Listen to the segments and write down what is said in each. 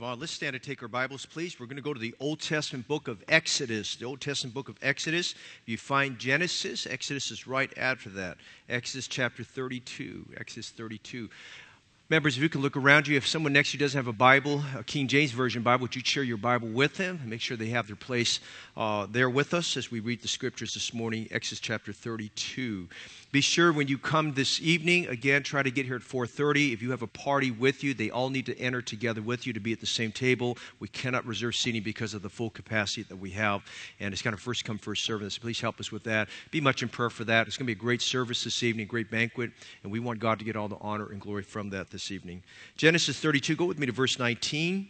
Well, let's stand and take our Bibles, please. We're going to go to the Old Testament book of Exodus. The Old Testament book of Exodus. You find Genesis. Exodus is right after that. Exodus chapter 32. Exodus 32. Members, if you can look around you, if someone next to you doesn't have a Bible, a King James Version Bible, would you share your Bible with them make sure they have their place uh, there with us as we read the scriptures this morning, Exodus chapter 32. Be sure when you come this evening, again, try to get here at 4:30. If you have a party with you, they all need to enter together with you to be at the same table. We cannot reserve seating because of the full capacity that we have, and it's kind of first come first service. Please help us with that. Be much in prayer for that. It's going to be a great service this evening, great banquet, and we want God to get all the honor and glory from that this evening. Genesis 32. Go with me to verse 19.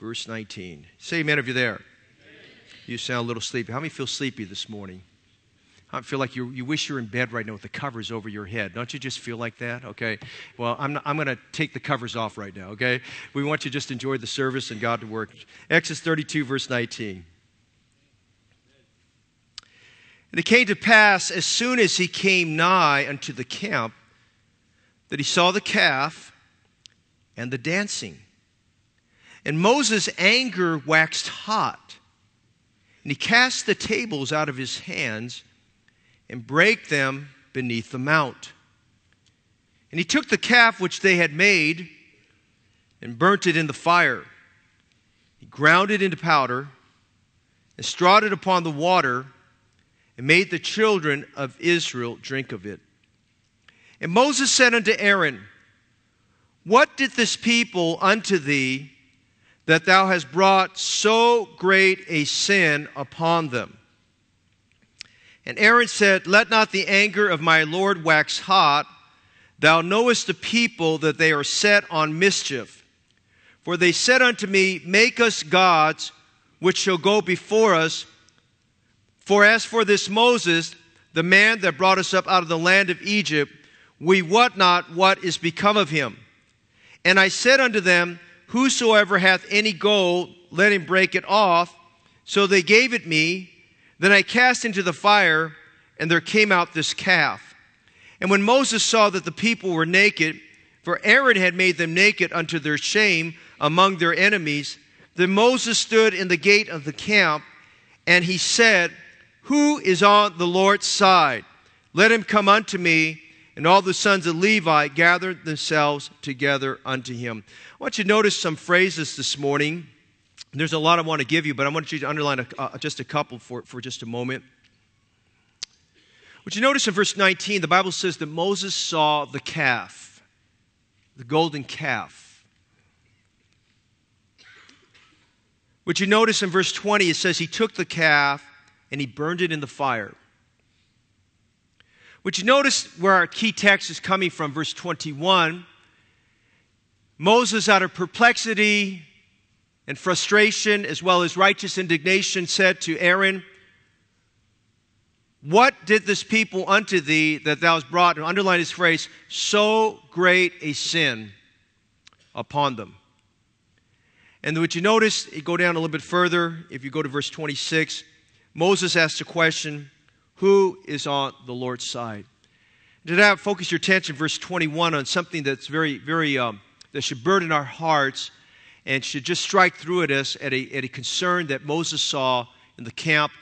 Verse 19. Say amen if you're there. You sound a little sleepy. How many feel sleepy this morning? I feel like you, you wish you're in bed right now with the covers over your head. Don't you just feel like that? Okay. Well, I'm, I'm going to take the covers off right now, okay? We want you to just enjoy the service and God to work. Exodus 32, verse 19. And it came to pass, as soon as he came nigh unto the camp, that he saw the calf and the dancing. And Moses' anger waxed hot, and he cast the tables out of his hands and brake them beneath the mount. And he took the calf which they had made and burnt it in the fire. He ground it into powder and strawed it upon the water and made the children of Israel drink of it. And Moses said unto Aaron, What did this people unto thee that thou hast brought so great a sin upon them? And Aaron said, Let not the anger of my Lord wax hot. Thou knowest the people that they are set on mischief. For they said unto me, Make us gods which shall go before us. For as for this Moses, the man that brought us up out of the land of Egypt, we wot not what is become of him. And I said unto them, Whosoever hath any gold, let him break it off. So they gave it me then I cast into the fire, and there came out this calf. And when Moses saw that the people were naked, for Aaron had made them naked unto their shame among their enemies, then Moses stood in the gate of the camp, and he said, Who is on the Lord's side? Let him come unto me. And all the sons of Levi gathered themselves together unto him. I want you to notice some phrases this morning there's a lot I want to give you, but I want you to underline a, uh, just a couple for, for just a moment. Would you notice in verse 19, the Bible says that Moses saw the calf, the golden calf. Would you notice in verse 20, it says he took the calf and he burned it in the fire. Would you notice where our key text is coming from, verse 21? Moses, out of perplexity, and frustration, as well as righteous indignation, said to Aaron, What did this people unto thee that thou hast brought? And underline this phrase, so great a sin upon them. And would you notice, you go down a little bit further, if you go to verse 26, Moses asked a question, Who is on the Lord's side? Today, I focus your attention, verse 21, on something that's very, very, um, that should burden our hearts and should just strike through at us at a, at a concern that Moses saw in the camp,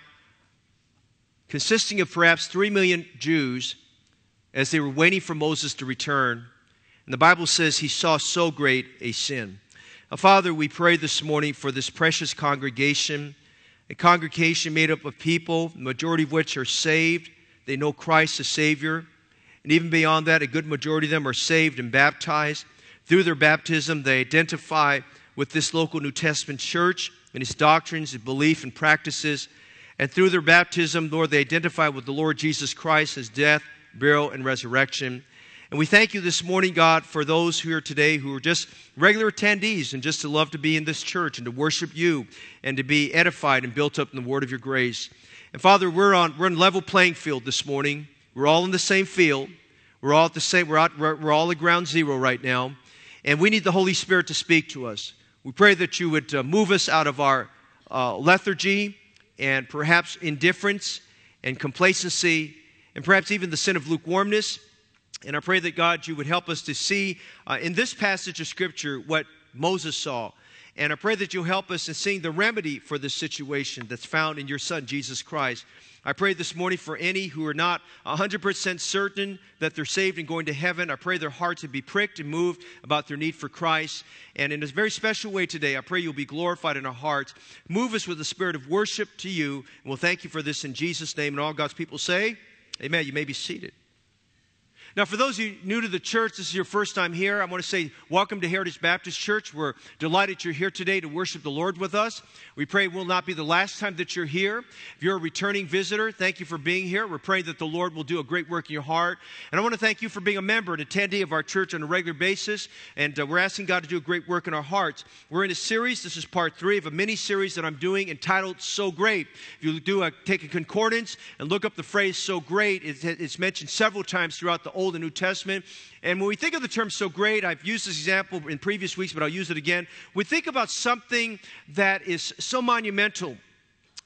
consisting of perhaps three million Jews as they were waiting for Moses to return. And the Bible says he saw so great a sin. Now, Father, we pray this morning for this precious congregation, a congregation made up of people, the majority of which are saved. They know Christ as Savior. And even beyond that, a good majority of them are saved and baptized. Through their baptism, they identify with this local New Testament church and its doctrines, its belief, and practices. And through their baptism, Lord, they identify with the Lord Jesus Christ, his death, burial, and resurrection. And we thank you this morning, God, for those who are here today who are just regular attendees and just to love to be in this church and to worship you and to be edified and built up in the word of your grace. And Father, we're on we're on level playing field this morning. We're all in the same field. We're all at the same. We're, out, we're all at ground zero right now, and we need the Holy Spirit to speak to us. We pray that you would uh, move us out of our uh, lethargy and perhaps indifference and complacency and perhaps even the sin of lukewarmness. And I pray that God, you would help us to see uh, in this passage of Scripture what Moses saw. And I pray that you'll help us in seeing the remedy for this situation that's found in your Son, Jesus Christ. I pray this morning for any who are not 100% certain that they're saved and going to heaven. I pray their hearts would be pricked and moved about their need for Christ. And in a very special way today, I pray you'll be glorified in our hearts. Move us with the spirit of worship to you. And we'll thank you for this in Jesus' name. And all God's people say, Amen. You may be seated. Now, for those of you new to the church, this is your first time here. I want to say welcome to Heritage Baptist Church. We're delighted you're here today to worship the Lord with us. We pray it will not be the last time that you're here. If you're a returning visitor, thank you for being here. We're praying that the Lord will do a great work in your heart. And I want to thank you for being a member and attendee of our church on a regular basis. And uh, we're asking God to do a great work in our hearts. We're in a series. This is part three of a mini series that I'm doing entitled So Great. If you do a, take a concordance and look up the phrase so great, it's mentioned several times throughout the Old and New Testament. And when we think of the term so great, I've used this example in previous weeks, but I'll use it again. We think about something that is so monumental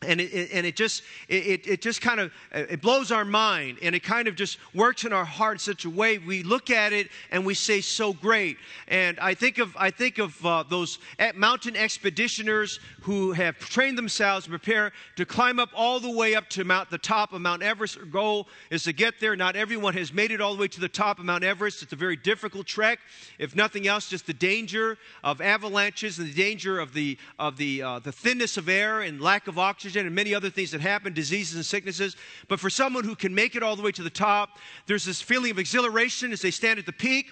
and it, and it just it, it just kind of it blows our mind and it kind of just works in our heart in such a way. We look at it and we say so great. And i think of i think of uh, those mountain expeditioners who have trained themselves to prepare to climb up all the way up to mount the top of mount everest. Goal is to get there. Not everyone has made it all the way to the top of mount everest. It's a very difficult trek. If nothing else just the danger of avalanches and the danger of the of the uh, the thinness of air and lack of oxygen oxygen and many other things that happen, diseases and sicknesses. But for someone who can make it all the way to the top, there's this feeling of exhilaration as they stand at the peak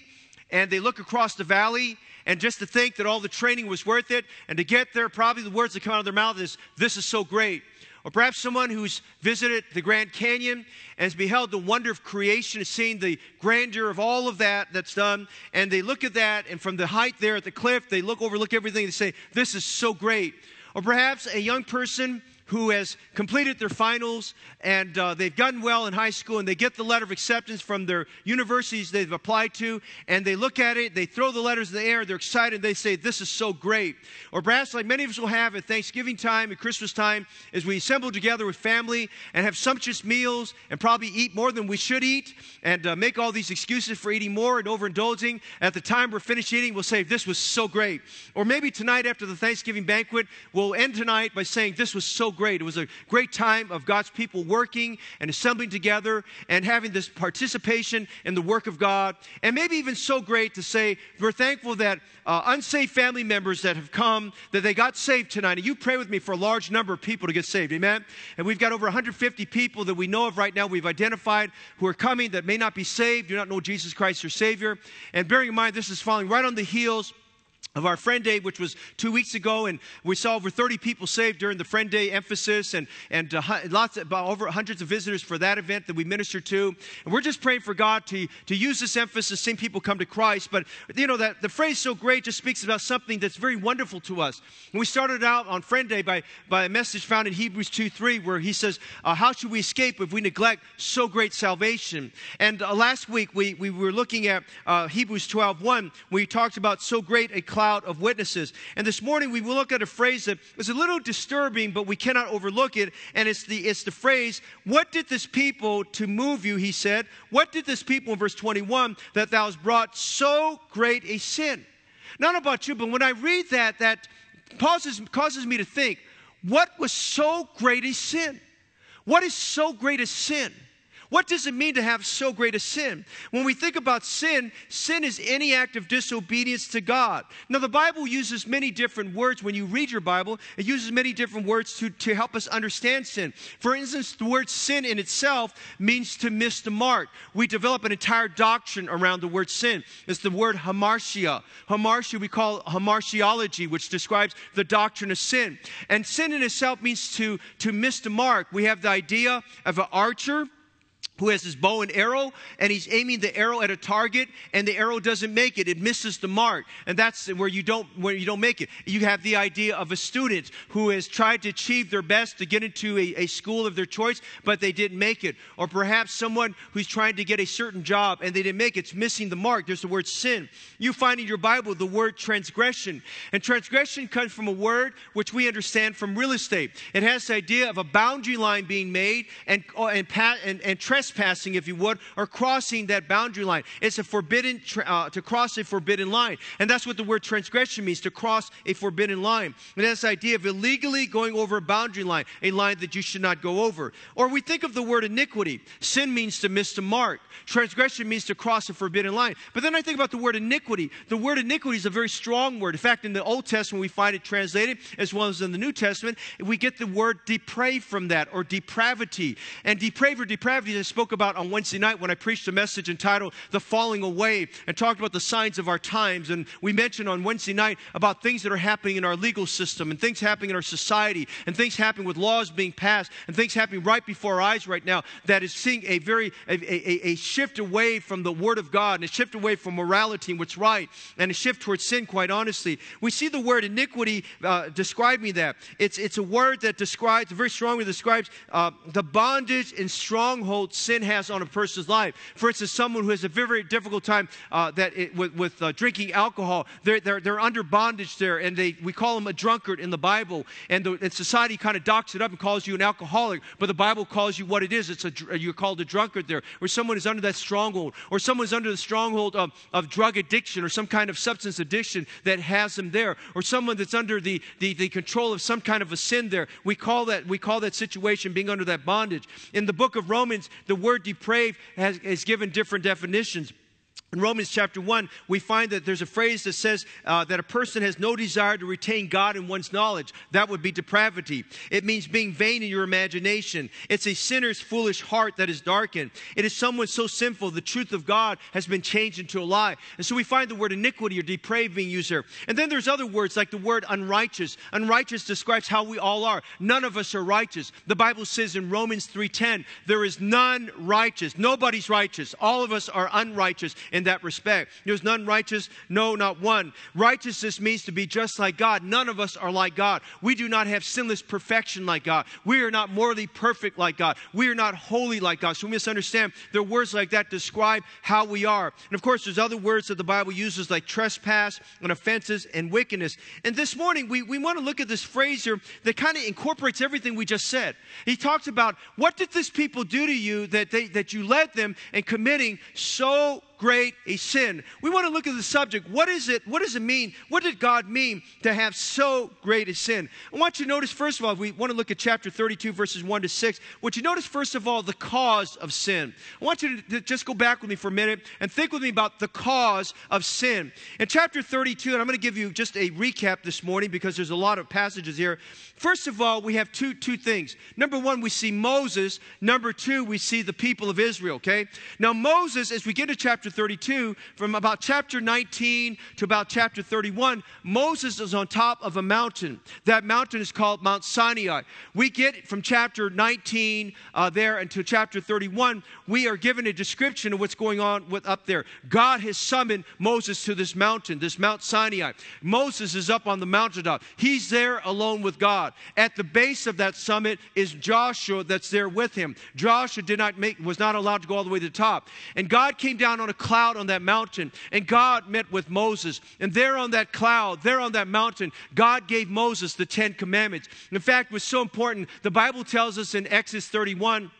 and they look across the valley. And just to think that all the training was worth it, and to get there, probably the words that come out of their mouth is, This is so great. Or perhaps someone who's visited the Grand Canyon and has beheld the wonder of creation, has seen the grandeur of all of that that's done, and they look at that, and from the height there at the cliff, they look overlook everything and say, This is so great. Or perhaps a young person who has completed their finals and uh, they've done well in high school and they get the letter of acceptance from their universities they've applied to and they look at it, they throw the letters in the air, they're excited, they say, This is so great. Or perhaps, like many of us will have at Thanksgiving time and Christmas time, as we assemble together with family and have sumptuous meals and probably eat more than we should eat and uh, make all these excuses for eating more and overindulging. At the time we're finished eating, we'll say, This was so great. Or maybe tonight after the Thanksgiving banquet, we'll end tonight by saying, This was so great. It was a great time of God's people working and assembling together and having this participation in the work of God. And maybe even so great to say we're thankful that uh, unsafe family members that have come, that they got saved tonight. And you pray with me for a large number of people to get saved. Amen? And we've got over 150 people that we know of right now we've identified who are coming that may not be saved, do not know Jesus Christ, their Savior. And bearing in mind, this is following right on the heels of our Friend Day, which was two weeks ago, and we saw over 30 people saved during the Friend Day emphasis, and, and uh, lots of, about over hundreds of visitors for that event that we ministered to. And we're just praying for God to, to use this emphasis, seeing people come to Christ. But, you know, that the phrase so great just speaks about something that's very wonderful to us. And we started out on Friend Day by, by a message found in Hebrews 2 3, where he says, uh, How should we escape if we neglect so great salvation? And uh, last week we, we were looking at uh, Hebrews 12 1, where he talked about so great a cloud of witnesses. And this morning we will look at a phrase that is a little disturbing, but we cannot overlook it. And it's the, it's the phrase, What did this people to move you? He said, What did this people in verse 21 that thou hast brought so great a sin? Not about you, but when I read that, that causes, causes me to think, what was so great a sin? What is so great a sin? What does it mean to have so great a sin? When we think about sin, sin is any act of disobedience to God. Now, the Bible uses many different words. When you read your Bible, it uses many different words to, to help us understand sin. For instance, the word sin in itself means to miss the mark. We develop an entire doctrine around the word sin. It's the word hamartia. Hamartia we call hamartiology, which describes the doctrine of sin. And sin in itself means to, to miss the mark. We have the idea of an archer who has his bow and arrow and he's aiming the arrow at a target and the arrow doesn't make it. It misses the mark. And that's where you don't where you don't make it. You have the idea of a student who has tried to achieve their best to get into a, a school of their choice but they didn't make it. Or perhaps someone who's trying to get a certain job and they didn't make it. It's missing the mark. There's the word sin. You find in your bible the word transgression. And transgression comes from a word which we understand from real estate. It has the idea of a boundary line being made and uh, and, and, and trespassing trespassing, if you would, or crossing that boundary line. It's a forbidden, uh, to cross a forbidden line. And that's what the word transgression means, to cross a forbidden line. And that's the idea of illegally going over a boundary line, a line that you should not go over. Or we think of the word iniquity. Sin means to miss the mark. Transgression means to cross a forbidden line. But then I think about the word iniquity. The word iniquity is a very strong word. In fact, in the Old Testament, we find it translated, as well as in the New Testament, we get the word depraved from that, or depravity. And depraved or depravity, I spoke about on Wednesday night when I preached a message entitled The Falling Away and talked about the signs of our times. And we mentioned on Wednesday night about things that are happening in our legal system and things happening in our society and things happening with laws being passed and things happening right before our eyes right now that is seeing a very a, a, a shift away from the Word of God and a shift away from morality and what's right and a shift towards sin, quite honestly. We see the word iniquity uh, describing that. It's, it's a word that describes, very strongly describes uh, the bondage and stronghold sin has on a person's life. For instance, someone who has a very, very difficult time uh, that it, with, with uh, drinking alcohol, they're, they're, they're under bondage there, and they, we call them a drunkard in the Bible. And, the, and society kind of docks it up and calls you an alcoholic, but the Bible calls you what it is. It's a, you're called a drunkard there, or someone is under that stronghold, or someone is under the stronghold of, of drug addiction or some kind of substance addiction that has them there, or someone that's under the, the, the control of some kind of a sin there. We call that, we call that situation being under that bondage. In the book of Romans, the word depraved has, given different definitions. In Romans chapter 1, we find that there's a phrase that says uh, that a person has no desire to retain God in one's knowledge. That would be depravity. It means being vain in your imagination. It's a sinner's foolish heart that is darkened. It is someone so sinful, the truth of God has been changed into a lie. And so we find the word iniquity or depraved being used here. And then there's other words like the word unrighteous. Unrighteous describes how we all are. None of us are righteous. The Bible says in Romans 3:10, there is none righteous. Nobody's righteous. All of us are unrighteous. In that respect. There's none righteous, no, not one. Righteousness means to be just like God. None of us are like God. We do not have sinless perfection like God. We are not morally perfect like God. We are not holy like God. So we must understand there are words like that describe how we are. And of course, there's other words that the Bible uses like trespass and offenses and wickedness. And this morning, we, we want to look at this phrase here that kind of incorporates everything we just said. He talks about what did this people do to you that, they, that you led them in committing so great a sin. We want to look at the subject. What is it? What does it mean? What did God mean to have so great a sin? I want you to notice, first of all, we want to look at chapter 32, verses 1 to 6. What you notice, first of all, the cause of sin. I want you to just go back with me for a minute and think with me about the cause of sin. In chapter 32, and I'm going to give you just a recap this morning because there's a lot of passages here. First of all, we have two, two things. Number one, we see Moses. Number two, we see the people of Israel, okay? Now, Moses, as we get to chapter 32, from about chapter 19 to about chapter 31, Moses is on top of a mountain. That mountain is called Mount Sinai. We get from chapter 19 uh, there until chapter 31, we are given a description of what's going on with up there. God has summoned Moses to this mountain, this Mount Sinai. Moses is up on the mountaintop. He's there alone with God. At the base of that summit is Joshua that's there with him. Joshua did not make was not allowed to go all the way to the top. And God came down on a cloud on that mountain, and God met with Moses. And there on that cloud, there on that mountain, God gave Moses the 10 commandments. In fact, it was so important. The Bible tells us in Exodus 31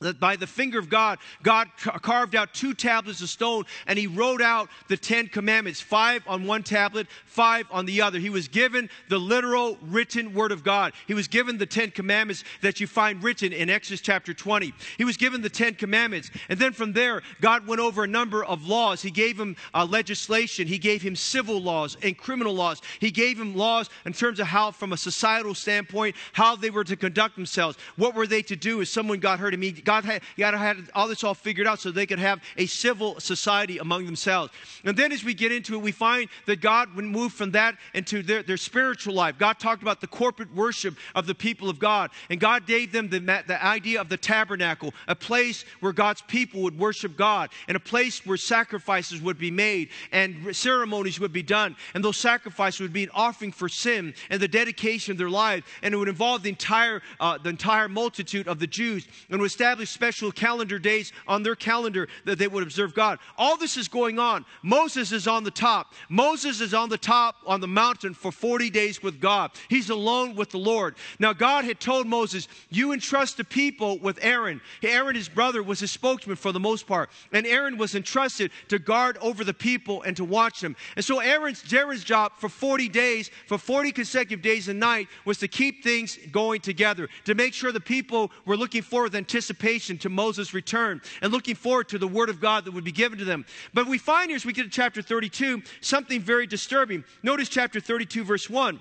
that by the finger of God, God carved out two tablets of stone and he wrote out the Ten Commandments, five on one tablet, five on the other. He was given the literal written word of God. He was given the Ten Commandments that you find written in Exodus chapter 20. He was given the Ten Commandments. And then from there, God went over a number of laws. He gave him uh, legislation, he gave him civil laws and criminal laws. He gave him laws in terms of how, from a societal standpoint, how they were to conduct themselves. What were they to do if someone got hurt immediately? God had, God had all this all figured out so they could have a civil society among themselves. And then as we get into it, we find that God would move from that into their, their spiritual life. God talked about the corporate worship of the people of God. And God gave them the, the idea of the tabernacle, a place where God's people would worship God, and a place where sacrifices would be made and ceremonies would be done. And those sacrifices would be an offering for sin and the dedication of their lives. And it would involve the entire, uh, the entire multitude of the Jews and would establish special calendar days on their calendar that they would observe God. All this is going on. Moses is on the top. Moses is on the top on the mountain for 40 days with God. He's alone with the Lord. Now, God had told Moses, You entrust the people with Aaron. Aaron, his brother, was his spokesman for the most part. And Aaron was entrusted to guard over the people and to watch them. And so Aaron's, Aaron's job for 40 days, for 40 consecutive days and night, was to keep things going together, to make sure the people were looking forward with anticipation to Moses' return and looking forward to the word of God that would be given to them. But we find here, as we get to chapter 32, something very disturbing. Notice chapter 32, verse 1.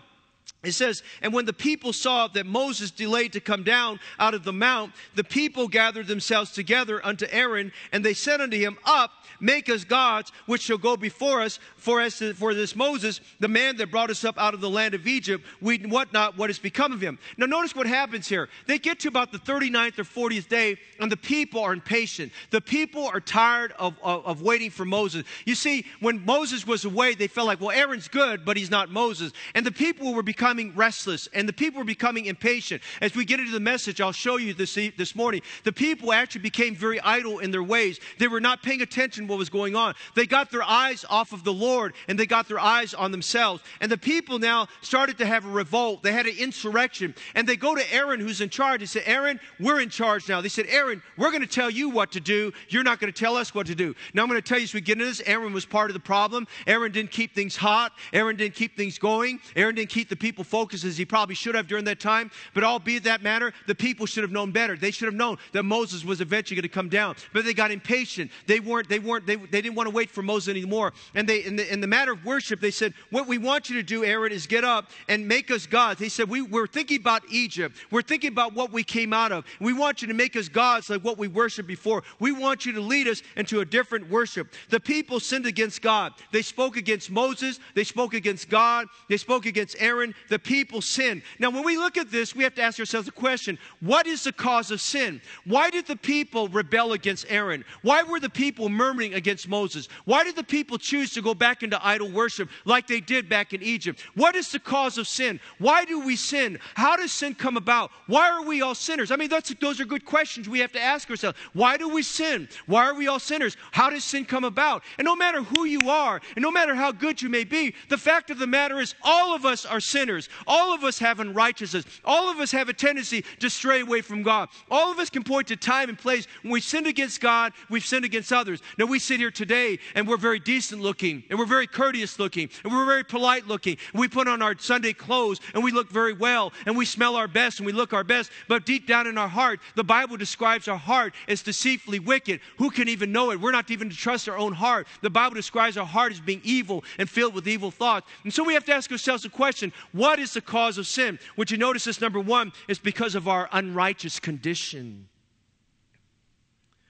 It says, And when the people saw that Moses delayed to come down out of the mount, the people gathered themselves together unto Aaron, and they said unto him, Up, make us gods, which shall go before us. For as to, for this Moses, the man that brought us up out of the land of Egypt, we what not what has become of him. Now notice what happens here. They get to about the 39th or 40th day, and the people are impatient. The people are tired of, of, of waiting for Moses. You see, when Moses was away, they felt like, well, Aaron's good, but he's not Moses. And the people were becoming restless and the people were becoming impatient. As we get into the message, I'll show you this, this morning. The people actually became very idle in their ways. They were not paying attention to what was going on. They got their eyes off of the Lord and they got their eyes on themselves. And the people now started to have a revolt. They had an insurrection. And they go to Aaron, who's in charge. They said, Aaron, we're in charge now. They said, Aaron, we're going to tell you what to do. You're not going to tell us what to do. Now I'm going to tell you as we get into this, Aaron was part of the problem. Aaron didn't keep things hot. Aaron didn't keep things going. Aaron didn't keep the people focused as he probably should have during that time. But albeit that matter, the people should have known better. They should have known that Moses was eventually going to come down. But they got impatient. They weren't, they weren't, they, they didn't want to wait for Moses anymore. And they, in the, in the matter of worship, they said, what we want you to do, Aaron, is get up and make us gods. They said, we, we're thinking about Egypt. We're thinking about what we came out of. We want you to make us gods like what we worshiped before. We want you to lead us into a different worship. The people sinned against God. They spoke against Moses. They spoke against God. They spoke against Aaron. The people sinned. Now, when we look at this, we have to ask ourselves the question what is the cause of sin? Why did the people rebel against Aaron? Why were the people murmuring against Moses? Why did the people choose to go back into idol worship like they did back in Egypt? What is the cause of sin? Why do we sin? How does sin come about? Why are we all sinners? I mean, those are good questions we have to ask ourselves. Why do we sin? Why are we all sinners? How does sin come about? And no matter who you are, and no matter how good you may be, the fact of the matter is all of us are sinners. All of us have unrighteousness. All of us have a tendency to stray away from God. All of us can point to time and place when we sinned against God, we've sinned against others. Now we sit here today and we're very decent looking, and we're very courteous looking, and we're very polite looking. We put on our Sunday clothes and we look very well, and we smell our best and we look our best. But deep down in our heart, the Bible describes our heart as deceitfully wicked. Who can even know it? We're not even to trust our own heart. The Bible describes our heart as being evil and filled with evil thoughts. And so we have to ask ourselves the question what is the cause of sin? Would you notice this? Number one is because of our unrighteous condition.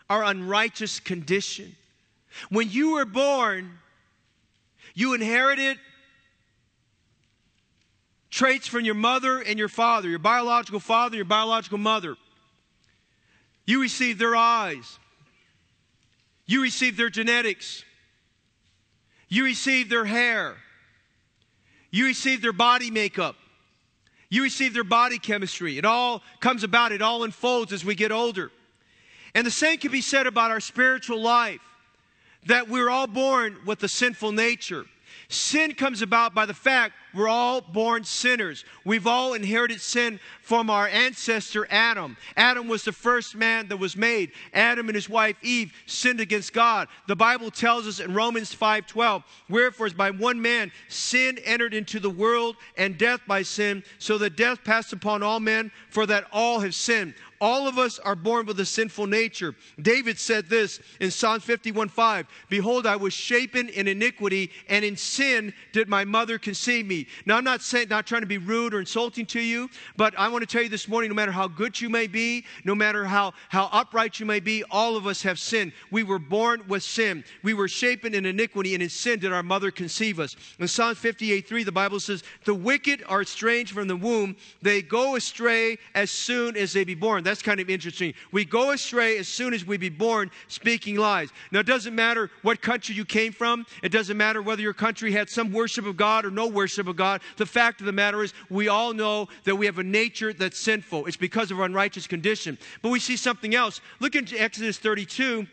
Our unrighteous condition. When you were born, you inherited traits from your mother and your father, your biological father, your biological mother. You received their eyes. You received their genetics. You received their hair. You received their body makeup. You receive their body chemistry. It all comes about, it all unfolds as we get older. And the same can be said about our spiritual life that we're all born with a sinful nature. Sin comes about by the fact we're all born sinners. We've all inherited sin from our ancestor Adam. Adam was the first man that was made. Adam and his wife Eve sinned against God. The Bible tells us in Romans 5:12, "Wherefore by one man sin entered into the world and death by sin, so that death passed upon all men, for that all have sinned." All of us are born with a sinful nature. David said this in Psalm 51:5, "Behold, I was shapen in iniquity, and in sin did my mother conceive me." Now, I'm not saying, not trying to be rude or insulting to you, but I want to tell you this morning no matter how good you may be, no matter how, how upright you may be, all of us have sinned. We were born with sin. We were shapen in iniquity, and in sin did our mother conceive us. In Psalm 58 3, the Bible says, The wicked are estranged from the womb, they go astray as soon as they be born. That's That's kind of interesting. We go astray as soon as we be born, speaking lies. Now, it doesn't matter what country you came from. It doesn't matter whether your country had some worship of God or no worship of God. The fact of the matter is, we all know that we have a nature that's sinful. It's because of our unrighteous condition. But we see something else. Look into Exodus 32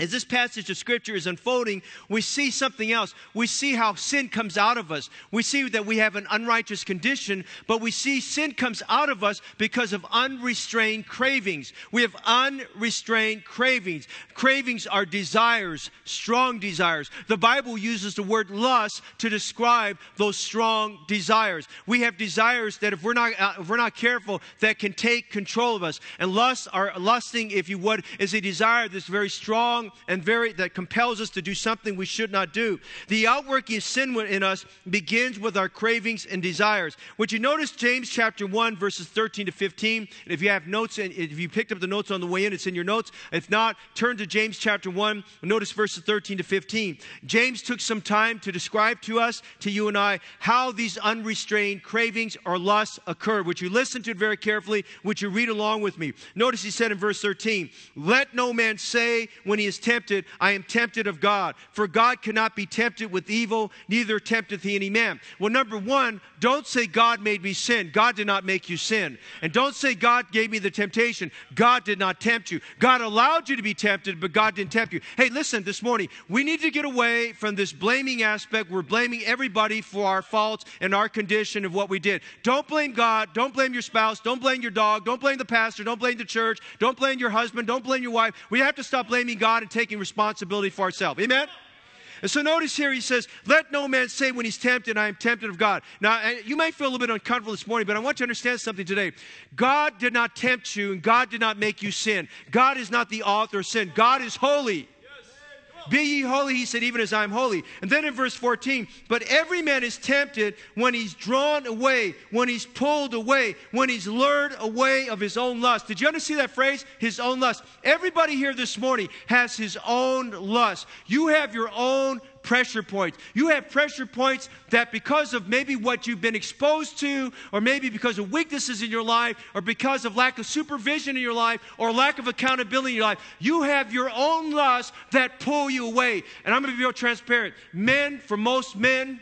as this passage of scripture is unfolding, we see something else. We see how sin comes out of us. We see that we have an unrighteous condition, but we see sin comes out of us because of unrestrained cravings. We have unrestrained cravings. Cravings are desires, strong desires. The Bible uses the word lust to describe those strong desires. We have desires that if we're not uh, if we're not careful that can take control of us. And lust are lusting if you would is a desire that's very strong and very that compels us to do something we should not do. The outworking of sin in us begins with our cravings and desires. Would you notice James chapter 1 verses 13 to 15? And if you have notes and if you picked up the notes on the way in, it's in your notes. If not, turn to James chapter 1, notice verses 13 to 15. James took some time to describe to us, to you and I, how these unrestrained cravings or lusts occur. Would you listen to it very carefully? Would you read along with me? Notice he said in verse 13, "Let no man say when he is tempted, I am tempted of God. For God cannot be tempted with evil, neither tempteth he any man. Well, number one, don't say God made me sin. God did not make you sin. And don't say God gave me the temptation. God did not tempt you. God allowed you to be tempted, but God didn't tempt you. Hey, listen, this morning, we need to get away from this blaming aspect. We're blaming everybody for our faults and our condition of what we did. Don't blame God. Don't blame your spouse. Don't blame your dog. Don't blame the pastor. Don't blame the church. Don't blame your husband. Don't blame your wife. We have to stop blaming God and taking responsibility for ourselves. Amen? And so notice here he says, Let no man say when he's tempted, I am tempted of God. Now, you might feel a little bit uncomfortable this morning, but I want you to understand something today. God did not tempt you, and God did not make you sin. God is not the author of sin. God is holy. Be ye holy, he said, even as I'm holy. And then in verse 14, but every man is tempted when he's drawn away, when he's pulled away, when he's lured away of his own lust. Did you understand that phrase? His own lust. Everybody here this morning has his own lust. You have your own pressure points. You have pressure points that because of maybe what you've been exposed to, or maybe because of weaknesses in your life, or because of lack of supervision in your life, or lack of accountability in your life, you have your own lusts that pull you away. And I'm going to be real transparent. Men, for most men,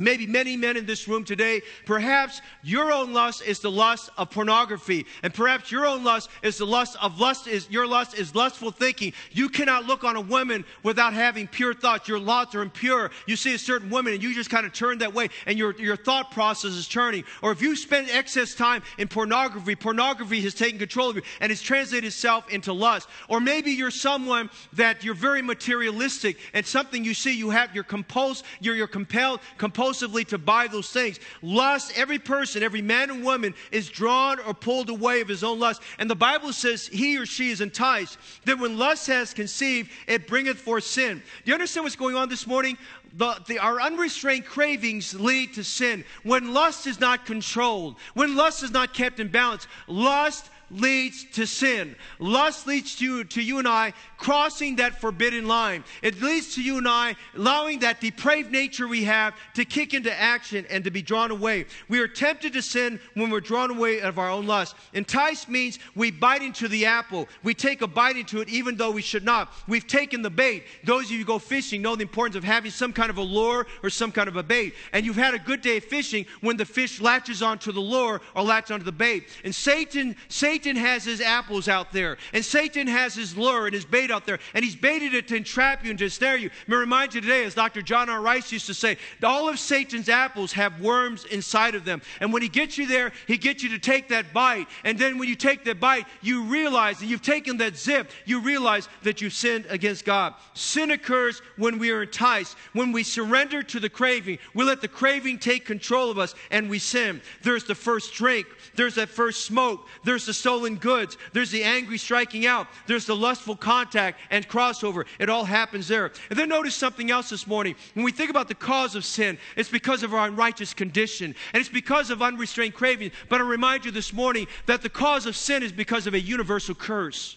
Maybe many men in this room today, perhaps your own lust is the lust of pornography. And perhaps your own lust is the lust of lust is your lust is lustful thinking. You cannot look on a woman without having pure thoughts. Your thoughts are impure. You see a certain woman and you just kind of turn that way and your, your thought process is turning. Or if you spend excess time in pornography, pornography has taken control of you and it's translated itself into lust. Or maybe you're someone that you're very materialistic and something you see you have, you're compulsed, you're, you're compelled, compulsed to buy those things. Lust, every person, every man and woman is drawn or pulled away of his own lust. And the Bible says he or she is enticed. That when lust has conceived, it bringeth forth sin. Do you understand what's going on this morning? The, the, our unrestrained cravings lead to sin. When lust is not controlled, when lust is not kept in balance, lust leads to sin. Lust leads to, to you and I crossing that forbidden line. It leads to you and I allowing that depraved nature we have to kick into action and to be drawn away. We are tempted to sin when we're drawn away of our own lust. Entice means we bite into the apple. We take a bite into it even though we should not. We've taken the bait. Those of you who go fishing know the importance of having some kind of a lure or some kind of a bait. And you've had a good day of fishing when the fish latches onto the lure or latches onto the bait. And Satan, Satan has his apples out there. And Satan has his lure and his bait out there, and he's baited it to entrap you and to snare you. Me remind you today, as Dr. John R. Rice used to say, all of Satan's apples have worms inside of them. And when he gets you there, he gets you to take that bite. And then when you take that bite, you realize that you've taken that zip, you realize that you've sinned against God. Sin occurs when we are enticed, when we surrender to the craving. We let the craving take control of us and we sin. There's the first drink, there's that first smoke, there's the stolen goods, there's the angry striking out, there's the lustful contact and crossover. It all happens there. And then notice something else this morning. When we think about the cause of sin, it's because of our unrighteous condition, and it's because of unrestrained craving. But I remind you this morning that the cause of sin is because of a universal curse.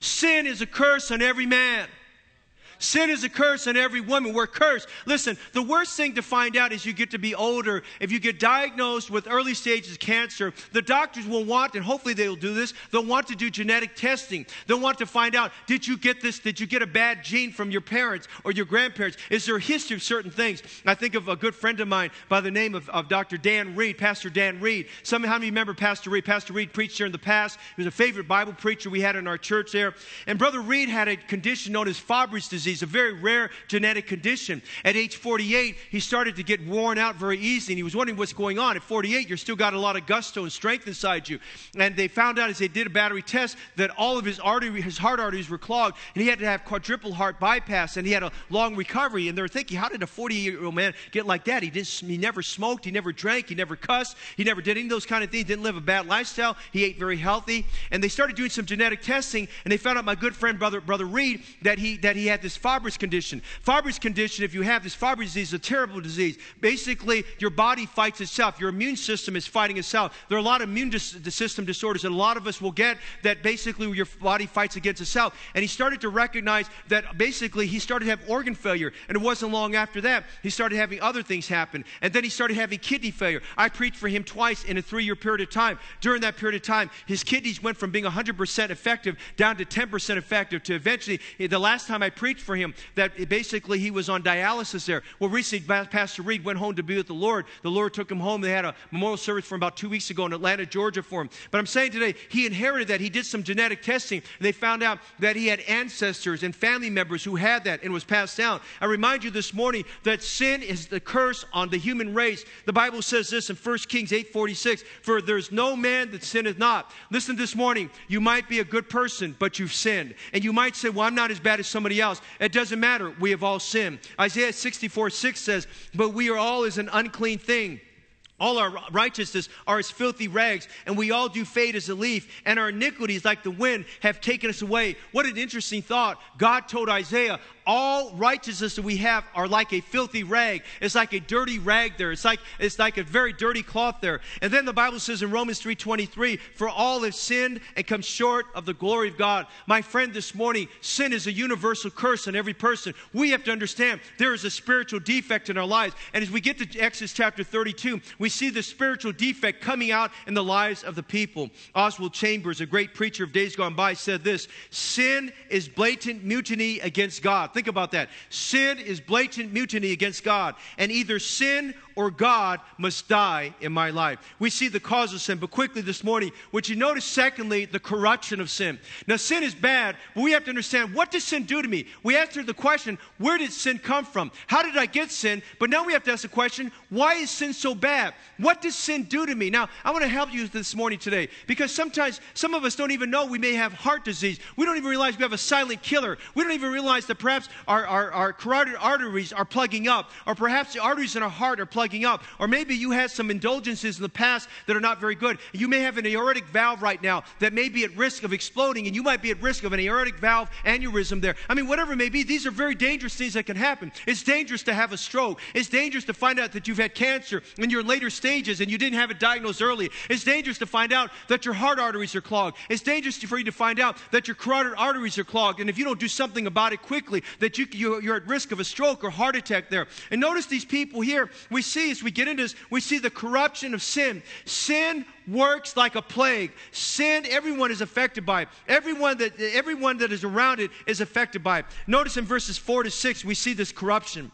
Sin is a curse on every man. Sin is a curse on every woman. We're cursed. Listen, the worst thing to find out is you get to be older. If you get diagnosed with early stages of cancer, the doctors will want, and hopefully they'll do this, they'll want to do genetic testing. They'll want to find out did you get this? Did you get a bad gene from your parents or your grandparents? Is there a history of certain things? I think of a good friend of mine by the name of, of Dr. Dan Reed, Pastor Dan Reed. Some many remember Pastor Reed? Pastor Reed preached here in the past. He was a favorite Bible preacher we had in our church there. And Brother Reed had a condition known as Fabry's disease, a very rare genetic condition. At age 48, he started to get worn out very easily, and he was wondering what's going on. At 48, you've still got a lot of gusto and strength inside you. And they found out as they did a battery test that all of his artery, his heart arteries were clogged, and he had to have quadruple heart bypass, and he had a long recovery. And they were thinking, how did a 48-year-old man get like that? He didn't. He never smoked. He never drank. He never cussed. He never did any of those kind of things. He didn't live a bad lifestyle. He ate very healthy. And they started doing some genetic testing, and they found out my good friend brother brother Reed that he that he had this Fabry's condition. Fabry's condition, if you have this Fabry's disease, is a terrible disease. Basically, your body fights itself. Your immune system is fighting itself. There are a lot of immune dis- system disorders that a lot of us will get that basically your body fights against itself. And he started to recognize that basically he started to have organ failure. And it wasn't long after that he started having other things happen. And then he started having kidney failure. I preached for him twice in a three-year period of time. During that period of time, his kidneys went from being 100% effective down to 10% effective to eventually, the last time I preached for him, that basically he was on dialysis there. Well, recently, Pastor Reed went home to be with the Lord. The Lord took him home. They had a memorial service for him about two weeks ago in Atlanta, Georgia for him. But I'm saying today, he inherited that. He did some genetic testing, and they found out that he had ancestors and family members who had that and was passed down. I remind you this morning that sin is the curse on the human race. The Bible says this in 1 Kings 8:46, "For there's no man that sinneth not." Listen this morning, you might be a good person, but you've sinned. And you might say, "Well, I'm not as bad as somebody else." It doesn't matter. We have all sinned. Isaiah 64 6 says, "But we are all as an unclean thing." All our righteousness are as filthy rags, and we all do fade as a leaf, and our iniquities, like the wind, have taken us away. What an interesting thought. God told Isaiah, all righteousness that we have are like a filthy rag. It's like a dirty rag there. It's like it's like a very dirty cloth there. And then the Bible says in Romans 3:23, "For all have sinned and come short of the glory of God." My friend, this morning, sin is a universal curse on every person. We have to understand there is a spiritual defect in our lives. And as we get to Exodus chapter 32, we see the spiritual defect coming out in the lives of the people. Oswald Chambers, a great preacher of days gone by, said this: "Sin is blatant mutiny against God." Think about that. Sin is blatant mutiny against God. And either sin or God must die in my life. We see the cause of sin, but quickly this morning, would you notice, secondly, the corruption of sin? Now, sin is bad, but we have to understand what does sin do to me? We answered the question, where did sin come from? How did I get sin? But now we have to ask the question, why is sin so bad? What does sin do to me? Now, I want to help you this morning today because sometimes some of us don't even know we may have heart disease. We don't even realize we have a silent killer. We don't even realize that perhaps our, our, our carotid arteries are plugging up, or perhaps the arteries in our heart are plugging up. Or maybe you had some indulgences in the past that are not very good. You may have an aortic valve right now that may be at risk of exploding, and you might be at risk of an aortic valve aneurysm there. I mean, whatever it may be, these are very dangerous things that can happen. It's dangerous to have a stroke. It's dangerous to find out that you've had cancer in your later stages and you didn't have it diagnosed early. It's dangerous to find out that your heart arteries are clogged. It's dangerous for you to find out that your carotid arteries are clogged. And if you don't do something about it quickly, that you, you're at risk of a stroke or heart attack there. And notice these people here, we see as we get into this, we see the corruption of sin. Sin works like a plague. Sin, everyone is affected by it. Everyone that, everyone that is around it is affected by it. Notice in verses 4 to 6, we see this corruption.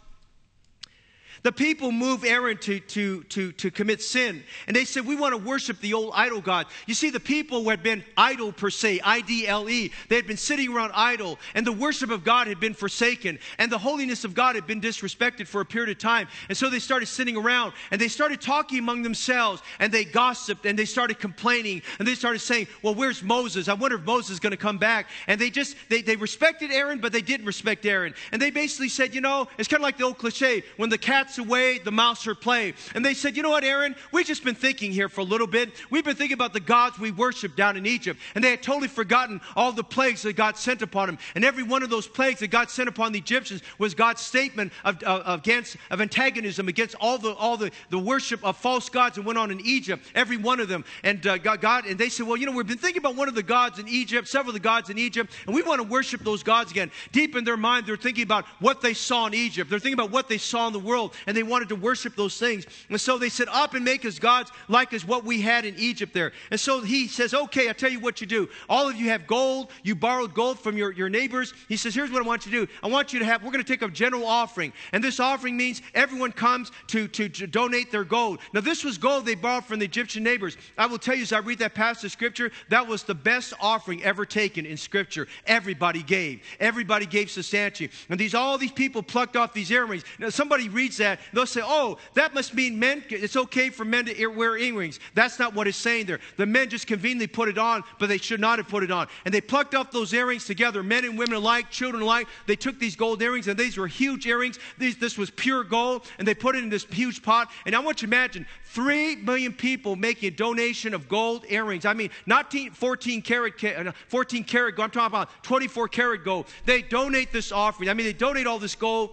The people move Aaron to, to, to, to commit sin. And they said, We want to worship the old idol God. You see, the people who had been idle per se, I D L E, they had been sitting around idle, and the worship of God had been forsaken, and the holiness of God had been disrespected for a period of time. And so they started sitting around, and they started talking among themselves, and they gossiped, and they started complaining, and they started saying, Well, where's Moses? I wonder if Moses is going to come back. And they just, they, they respected Aaron, but they didn't respect Aaron. And they basically said, You know, it's kind of like the old cliche when the cats that's the way the mouse are playing. And they said, You know what, Aaron? We've just been thinking here for a little bit. We've been thinking about the gods we worship down in Egypt. And they had totally forgotten all the plagues that God sent upon them. And every one of those plagues that God sent upon the Egyptians was God's statement of, of, against, of antagonism against all, the, all the, the worship of false gods that went on in Egypt, every one of them. And uh, God, and they said, Well, you know, we've been thinking about one of the gods in Egypt, several of the gods in Egypt, and we want to worship those gods again. Deep in their mind, they're thinking about what they saw in Egypt. They're thinking about what they saw in the world, and they wanted to worship those things. And so they said, Up and make us gods like as what we had in Egypt there. And so he says, Okay, I'll tell you what you do. All of you have gold. You borrowed gold from your, your neighbors. He says, Here's what I want you to do. I want you to have, we're going to take a general offering. And this offering means everyone comes to, to, to donate their gold. Now, this was gold they borrowed from the Egyptian neighbors. I will tell you as I read that passage of scripture, that was the best offering ever taken in scripture. Everybody gave. Everybody gave substantially. And these all these people plucked off these earrings. Now, somebody reads that, they'll say, Oh, that must mean men, it's okay for men to wear earrings. That's not what it's saying there. The men just conveniently put it on, but they should not have put it on. And they plucked off those earrings together, men and women alike, children alike. They took these gold earrings, and these were huge earrings. These, this was pure gold, and they put it in this huge pot. And I want you to imagine three million people making a donation of gold earrings. I mean, not 14 karat, uh, 14 karat gold. I'm talking about 24 karat gold. They donate this offering. I mean, they donate all this gold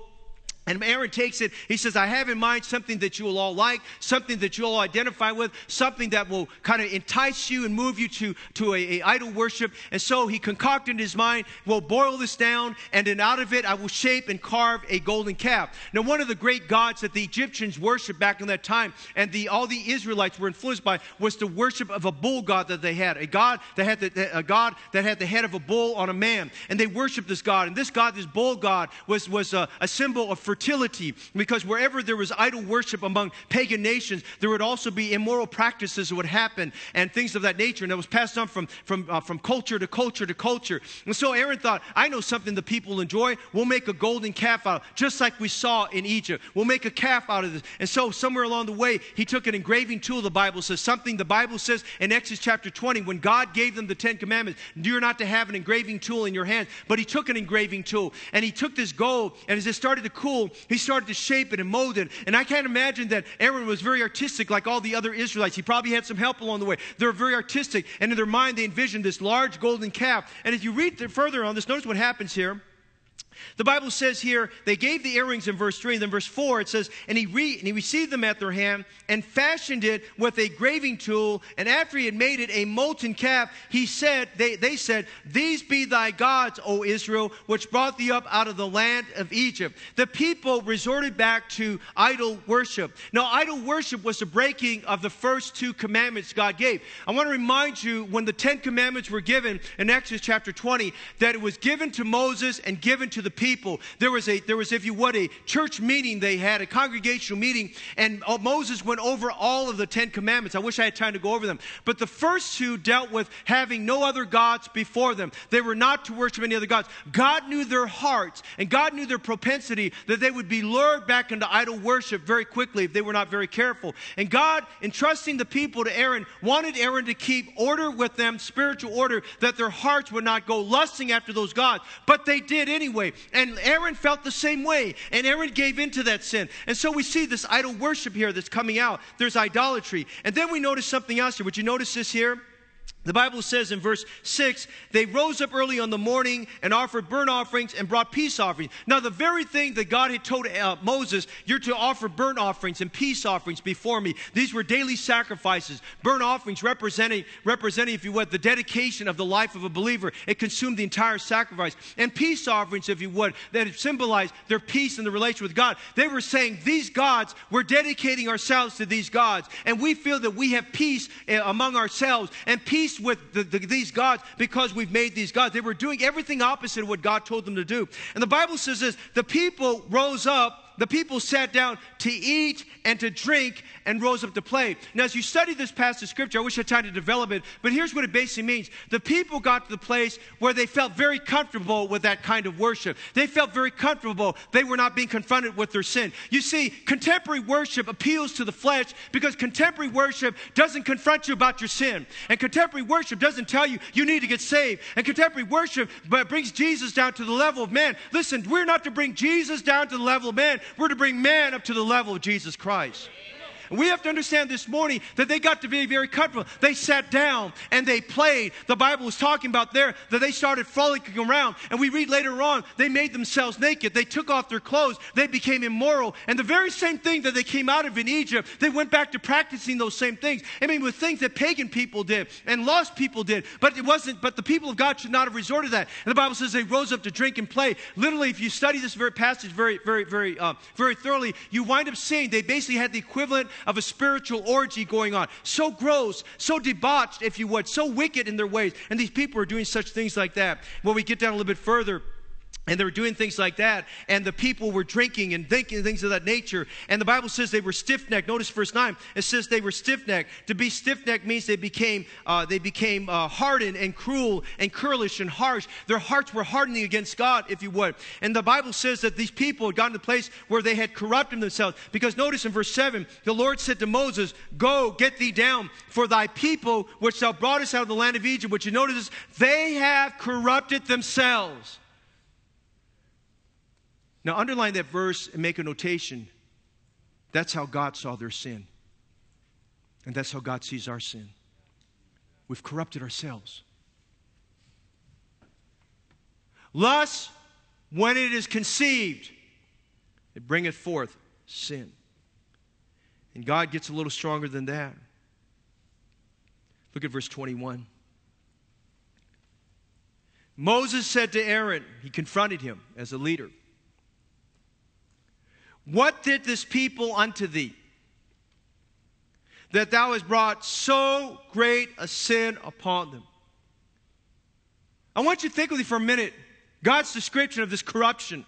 and Aaron takes it, he says, I have in mind something that you will all like, something that you'll all identify with, something that will kind of entice you and move you to, to a, a, idol worship. And so he concocted in his mind, we'll boil this down, and then out of it I will shape and carve a golden calf. Now, one of the great gods that the Egyptians worshiped back in that time, and the, all the Israelites were influenced by, was the worship of a bull god that they had. A god that had the, a god that had the head of a bull on a man. And they worshiped this god. And this god, this bull god, was, was a, a symbol of fertility because wherever there was idol worship among pagan nations, there would also be immoral practices that would happen and things of that nature. And it was passed on from, from, uh, from culture to culture to culture. And so Aaron thought, I know something the people enjoy. We'll make a golden calf out, just like we saw in Egypt. We'll make a calf out of this. And so somewhere along the way, he took an engraving tool, the Bible says, something the Bible says in Exodus chapter 20, when God gave them the Ten Commandments, you're not to have an engraving tool in your hand. But he took an engraving tool and he took this gold, and as it started to cool, he started to shape it and mold it. And I can't imagine that Aaron was very artistic like all the other Israelites. He probably had some help along the way. They were very artistic. And in their mind, they envisioned this large golden calf. And if you read further on this, notice what happens here. The Bible says here, they gave the earrings in verse 3, and then verse 4 it says, and he, re- and he received them at their hand and fashioned it with a graving tool. And after he had made it a molten calf, he said, they, they said, These be thy gods, O Israel, which brought thee up out of the land of Egypt. The people resorted back to idol worship. Now, idol worship was the breaking of the first two commandments God gave. I want to remind you when the Ten Commandments were given in Exodus chapter 20, that it was given to Moses and given to the people. There was a, there was, if you would, a church meeting they had, a congregational meeting, and uh, Moses went over all of the Ten Commandments. I wish I had time to go over them. But the first two dealt with having no other gods before them. They were not to worship any other gods. God knew their hearts, and God knew their propensity that they would be lured back into idol worship very quickly if they were not very careful. And God, entrusting the people to Aaron, wanted Aaron to keep order with them, spiritual order, that their hearts would not go lusting after those gods. But they did anyway. And Aaron felt the same way. And Aaron gave into that sin. And so we see this idol worship here that's coming out. There's idolatry. And then we notice something else here. Would you notice this here? The Bible says in verse 6 they rose up early on the morning and offered burnt offerings and brought peace offerings. Now, the very thing that God had told uh, Moses, you're to offer burnt offerings and peace offerings before me. These were daily sacrifices. Burnt offerings representing, representing, if you would, the dedication of the life of a believer. It consumed the entire sacrifice. And peace offerings, if you would, that symbolized their peace and the relation with God. They were saying, these gods, we're dedicating ourselves to these gods. And we feel that we have peace uh, among ourselves and peace with the, the, these gods because we've made these gods. They were doing everything opposite of what God told them to do. And the Bible says this the people rose up the people sat down to eat and to drink and rose up to play. Now, as you study this passage of scripture, I wish I had time to develop it, but here's what it basically means. The people got to the place where they felt very comfortable with that kind of worship. They felt very comfortable. They were not being confronted with their sin. You see, contemporary worship appeals to the flesh because contemporary worship doesn't confront you about your sin. And contemporary worship doesn't tell you you need to get saved. And contemporary worship brings Jesus down to the level of man. Listen, we're not to bring Jesus down to the level of man. We're to bring man up to the level of Jesus Christ. We have to understand this morning that they got to be very comfortable. They sat down and they played. The Bible was talking about there that they started frolicking around. And we read later on, they made themselves naked. They took off their clothes. They became immoral. And the very same thing that they came out of in Egypt, they went back to practicing those same things. I mean, with things that pagan people did and lost people did. But it wasn't, but the people of God should not have resorted to that. And the Bible says they rose up to drink and play. Literally, if you study this very passage very, very, very, uh, very thoroughly, you wind up seeing they basically had the equivalent of a spiritual orgy going on. So gross, so debauched, if you would, so wicked in their ways. And these people are doing such things like that. When we get down a little bit further, and they were doing things like that, and the people were drinking and thinking things of that nature. And the Bible says they were stiff necked. Notice verse nine. It says they were stiff necked. To be stiff necked means they became uh, they became uh, hardened and cruel and curlish and harsh. Their hearts were hardening against God, if you would. And the Bible says that these people had gotten to the place where they had corrupted themselves. Because notice in verse seven, the Lord said to Moses, "Go, get thee down, for thy people which thou broughtest out of the land of Egypt." Which you notice, they have corrupted themselves. Now, underline that verse and make a notation. That's how God saw their sin. And that's how God sees our sin. We've corrupted ourselves. Lust, when it is conceived, it bringeth forth sin. And God gets a little stronger than that. Look at verse 21. Moses said to Aaron, he confronted him as a leader. What did this people unto thee? That thou hast brought so great a sin upon them. I want you to think with me for a minute God's description of this corruption.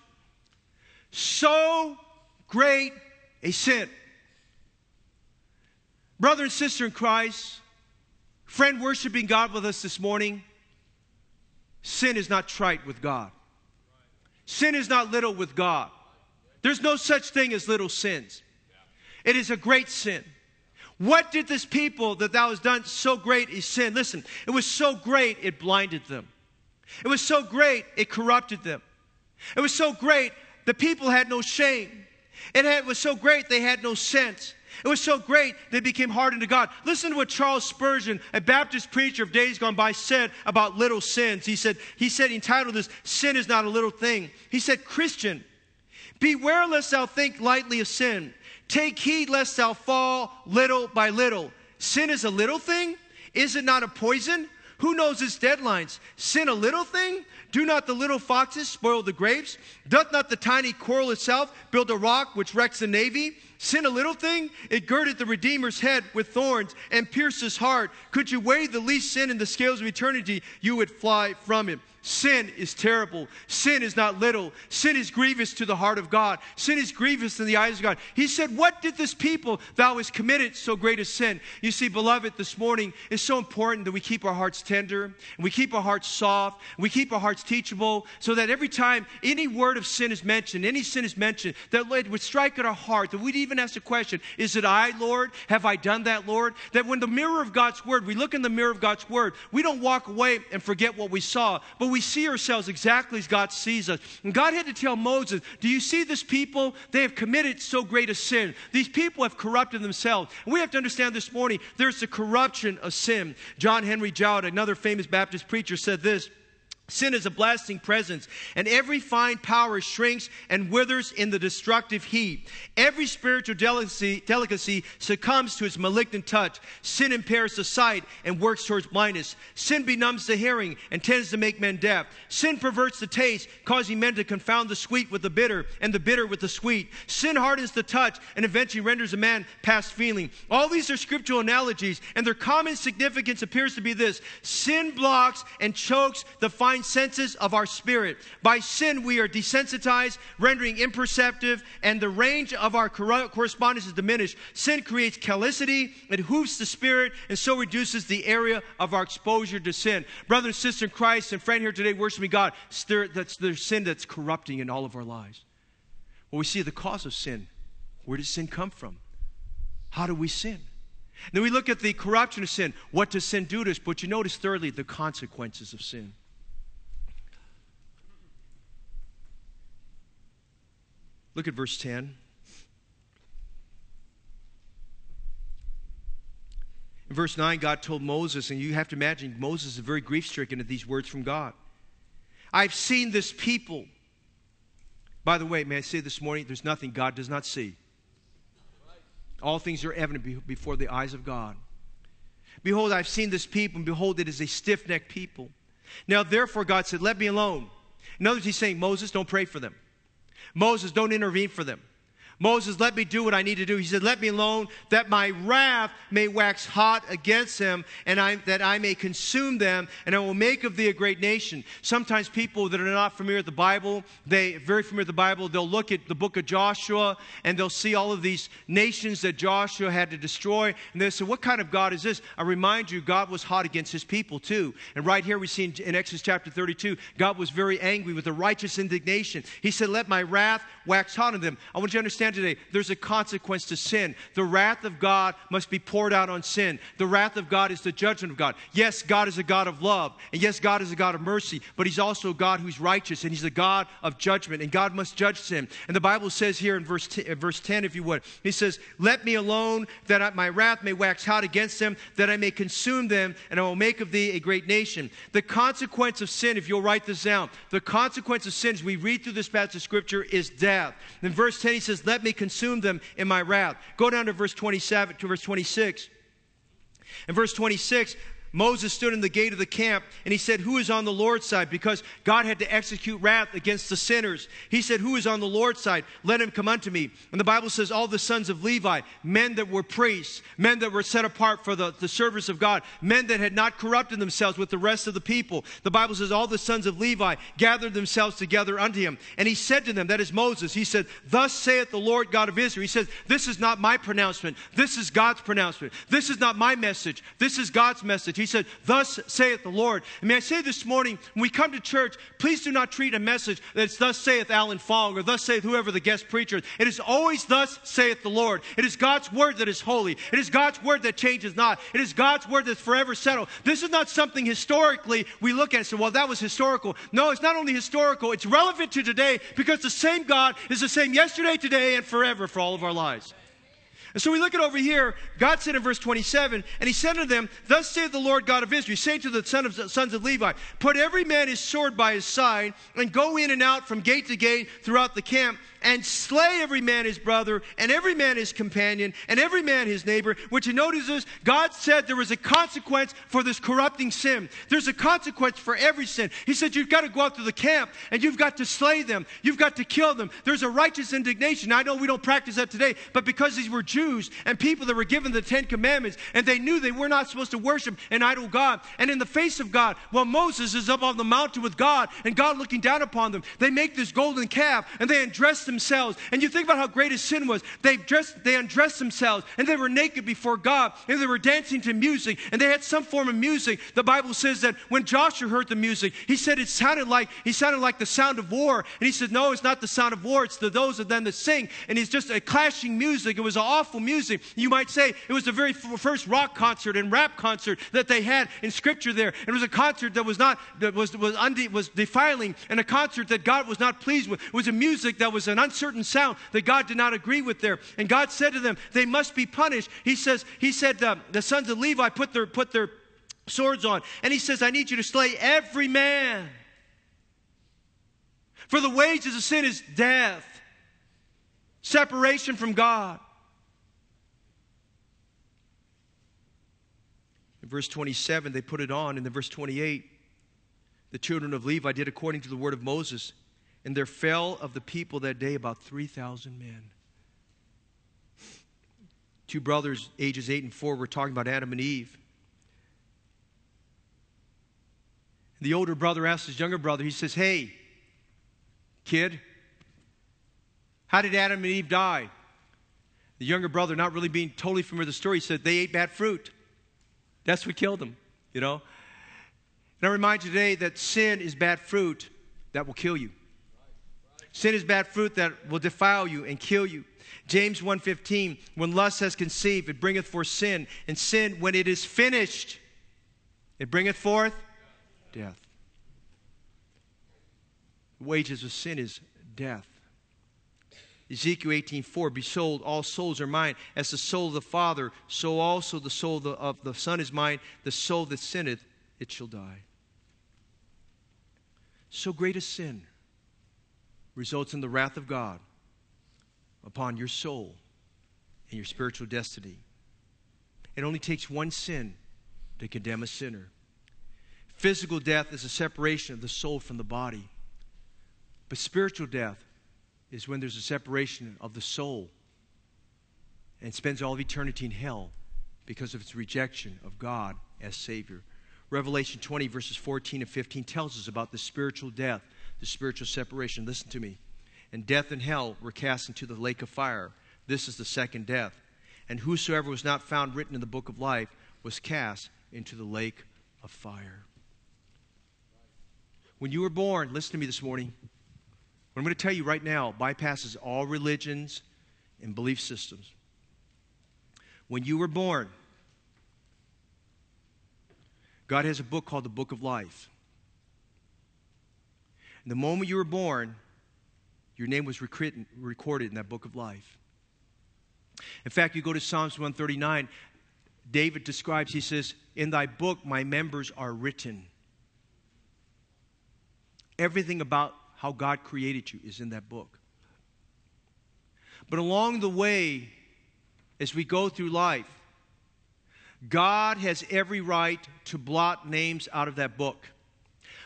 So great a sin. Brother and sister in Christ, friend worshiping God with us this morning, sin is not trite with God. Sin is not little with God. There's no such thing as little sins. It is a great sin. What did this people that thou hast done so great a sin? Listen, it was so great it blinded them. It was so great it corrupted them. It was so great the people had no shame. It, it was so great they had no sense. It was so great they became hardened to God. Listen to what Charles Spurgeon, a Baptist preacher of days gone by, said about little sins. He said, he said, entitled this, Sin is not a little thing. He said, Christian, Beware lest thou think lightly of sin. Take heed lest thou fall little by little. Sin is a little thing? Is it not a poison? Who knows its deadlines? Sin a little thing? Do not the little foxes spoil the grapes? Doth not the tiny coral itself build a rock which wrecks the navy? Sin a little thing? It girded the Redeemer's head with thorns and pierced his heart. Could you weigh the least sin in the scales of eternity, you would fly from him. Sin is terrible. Sin is not little. Sin is grievous to the heart of God. Sin is grievous in the eyes of God. He said, What did this people thou hast committed so great a sin? You see, beloved, this morning is so important that we keep our hearts tender and we keep our hearts soft and we keep our hearts teachable so that every time any word of sin is mentioned, any sin is mentioned, that it would strike at our heart, that we'd even ask the question, Is it I, Lord? Have I done that, Lord? That when the mirror of God's word, we look in the mirror of God's word, we don't walk away and forget what we saw, but we we see ourselves exactly as God sees us. And God had to tell Moses, Do you see this people? They have committed so great a sin. These people have corrupted themselves. And we have to understand this morning there's the corruption of sin. John Henry Jowett, another famous Baptist preacher, said this. Sin is a blasting presence, and every fine power shrinks and withers in the destructive heat. Every spiritual delicacy, delicacy, succumbs to its malignant touch. Sin impairs the sight and works towards blindness. Sin benumbs the hearing and tends to make men deaf. Sin perverts the taste, causing men to confound the sweet with the bitter and the bitter with the sweet. Sin hardens the touch and eventually renders a man past feeling. All these are scriptural analogies, and their common significance appears to be this sin blocks and chokes the fine senses of our spirit. By sin, we are desensitized, rendering imperceptive, and the range of our correspondence is diminished. Sin creates callicity, it hoofs the spirit, and so reduces the area of our exposure to sin. Brother and sister in Christ and friend here today, worshiping God, that's the sin that's corrupting in all of our lives. Well, we see the cause of sin. Where does sin come from? How do we sin? Then we look at the corruption of sin. What does sin do to us? But you notice, thirdly, the consequences of sin. Look at verse 10. In verse 9, God told Moses, and you have to imagine Moses is very grief stricken at these words from God. I've seen this people. By the way, may I say this morning, there's nothing God does not see. All things are evident before the eyes of God. Behold, I've seen this people, and behold, it is a stiff necked people. Now, therefore, God said, Let me alone. In other words, He's saying, Moses, don't pray for them. Moses, don't intervene for them. Moses, let me do what I need to do. He said, Let me alone, that my wrath may wax hot against them, and I, that I may consume them, and I will make of thee a great nation. Sometimes people that are not familiar with the Bible, they very familiar with the Bible, they'll look at the book of Joshua and they'll see all of these nations that Joshua had to destroy, and they'll say, What kind of God is this? I remind you, God was hot against his people too. And right here we see in, in Exodus chapter 32, God was very angry with a righteous indignation. He said, Let my wrath wax hot on them. I want you to understand understand today there's a consequence to sin. The wrath of God must be poured out on sin. The wrath of God is the judgment of God. Yes, God is a God of love, and yes, God is a God of mercy, but He's also a God who's righteous, and He's a God of judgment, and God must judge sin. And the Bible says here in verse 10, verse 10 if you would, He says, Let me alone, that I, my wrath may wax hot against them, that I may consume them, and I will make of thee a great nation. The consequence of sin, if you'll write this down, the consequence of sin, as we read through this passage of Scripture, is death. In verse 10, He says, Let let me consume them in my wrath. Go down to verse 27 to verse 26. In verse 26, Moses stood in the gate of the camp and he said, Who is on the Lord's side? Because God had to execute wrath against the sinners. He said, Who is on the Lord's side? Let him come unto me. And the Bible says, All the sons of Levi, men that were priests, men that were set apart for the, the service of God, men that had not corrupted themselves with the rest of the people. The Bible says, All the sons of Levi gathered themselves together unto him. And he said to them, That is Moses, he said, Thus saith the Lord God of Israel. He says, This is not my pronouncement. This is God's pronouncement. This is not my message. This is God's message. He he said, Thus saith the Lord. And may I say this morning, when we come to church, please do not treat a message that's Thus saith Alan Fong or Thus saith whoever the guest preacher. It is always Thus saith the Lord. It is God's word that is holy. It is God's word that changes not. It is God's word that's forever settled. This is not something historically we look at and say, well, that was historical. No, it's not only historical, it's relevant to today because the same God is the same yesterday, today, and forever for all of our lives. And so we look at over here, God said in verse 27, and he said to them, Thus saith the Lord God of Israel, say to the son of, sons of Levi, Put every man his sword by his side, and go in and out from gate to gate throughout the camp, and slay every man his brother, and every man his companion, and every man his neighbor. Which you notice is God said there was a consequence for this corrupting sin. There's a consequence for every sin. He said you've got to go out to the camp and you've got to slay them. You've got to kill them. There's a righteous indignation. I know we don't practice that today, but because these were Jews and people that were given the Ten Commandments, and they knew they were not supposed to worship an idol God. And in the face of God, while Moses is up on the mountain with God and God looking down upon them, they make this golden calf and they undress them themselves. And you think about how great his sin was. They dressed, they undressed themselves and they were naked before God and they were dancing to music and they had some form of music. The Bible says that when Joshua heard the music, he said it sounded like he sounded like the sound of war. And he said, No, it's not the sound of war, it's the those of them that sing. And it's just a clashing music. It was awful music. You might say it was the very first rock concert and rap concert that they had in scripture there. It was a concert that was not that was was, unde, was defiling and a concert that God was not pleased with. It was a music that was an uncertain sound that God did not agree with there. And God said to them, they must be punished. He says, He said, uh, the sons of Levi put their, put their swords on. And He says, I need you to slay every man. For the wages of sin is death, separation from God. In verse 27, they put it on. And in verse 28, the children of Levi did according to the word of Moses. And there fell of the people that day about 3,000 men. Two brothers, ages 8 and 4, were talking about Adam and Eve. The older brother asked his younger brother, he says, Hey, kid, how did Adam and Eve die? The younger brother, not really being totally familiar with the story, said, They ate bad fruit. That's what killed them, you know? And I remind you today that sin is bad fruit that will kill you. Sin is bad fruit that will defile you and kill you. James 1:15 When lust has conceived it bringeth forth sin and sin when it is finished it bringeth forth death. The wages of sin is death. Ezekiel 18:4, Behold, all souls are mine. As the soul of the Father, so also the soul of the, of the Son is mine. The soul that sinneth, it shall die. So great a sin results in the wrath of God upon your soul and your spiritual destiny. It only takes one sin to condemn a sinner. Physical death is a separation of the soul from the body. But spiritual death is when there's a separation of the soul and spends all of eternity in hell because of its rejection of God as Savior. Revelation 20, verses 14 and 15 tells us about the spiritual death, the spiritual separation. Listen to me. And death and hell were cast into the lake of fire. This is the second death. And whosoever was not found written in the book of life was cast into the lake of fire. When you were born, listen to me this morning. What I'm going to tell you right now bypasses all religions and belief systems. When you were born, God has a book called the Book of Life. The moment you were born, your name was recorded in that book of life. In fact, you go to Psalms 139, David describes, he says, In thy book my members are written. Everything about how God created you is in that book. But along the way, as we go through life, God has every right to blot names out of that book.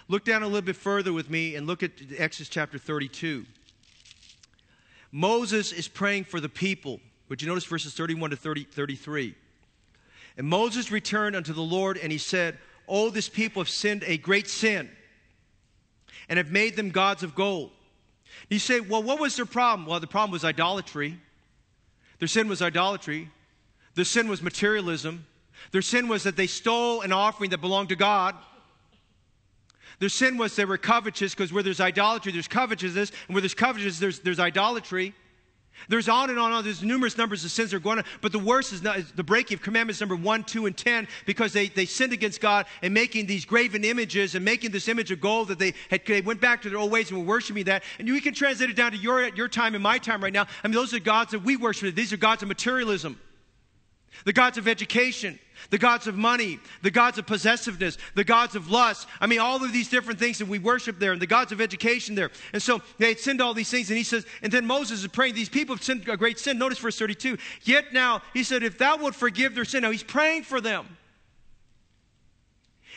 Look down a little bit further with me and look at Exodus chapter 32. Moses is praying for the people. Would you notice verses 31 to 30, 33? And Moses returned unto the Lord, and he said, Oh, this people have sinned a great sin and have made them gods of gold. You say, well, what was their problem? Well, the problem was idolatry. Their sin was idolatry. Their sin was materialism. Their sin was that they stole an offering that belonged to God. Their sin was they were covetous because where there's idolatry, there's covetousness, and where there's covetousness, there's, there's idolatry. There's on and on and on. There's numerous numbers of sins that are going on. But the worst is, not, is the breaking of commandments number one, two, and ten because they, they sinned against God and making these graven images and making this image of gold that they had they went back to their old ways and were worshiping that. And we can translate it down to your, your time and my time right now. I mean, those are gods that we worship. These are gods of materialism the gods of education, the gods of money, the gods of possessiveness, the gods of lust. I mean, all of these different things that we worship there, and the gods of education there. And so they sinned all these things, and he says, and then Moses is praying, these people have sinned a great sin. Notice verse 32. Yet now, he said, if thou wilt forgive their sin, now he's praying for them.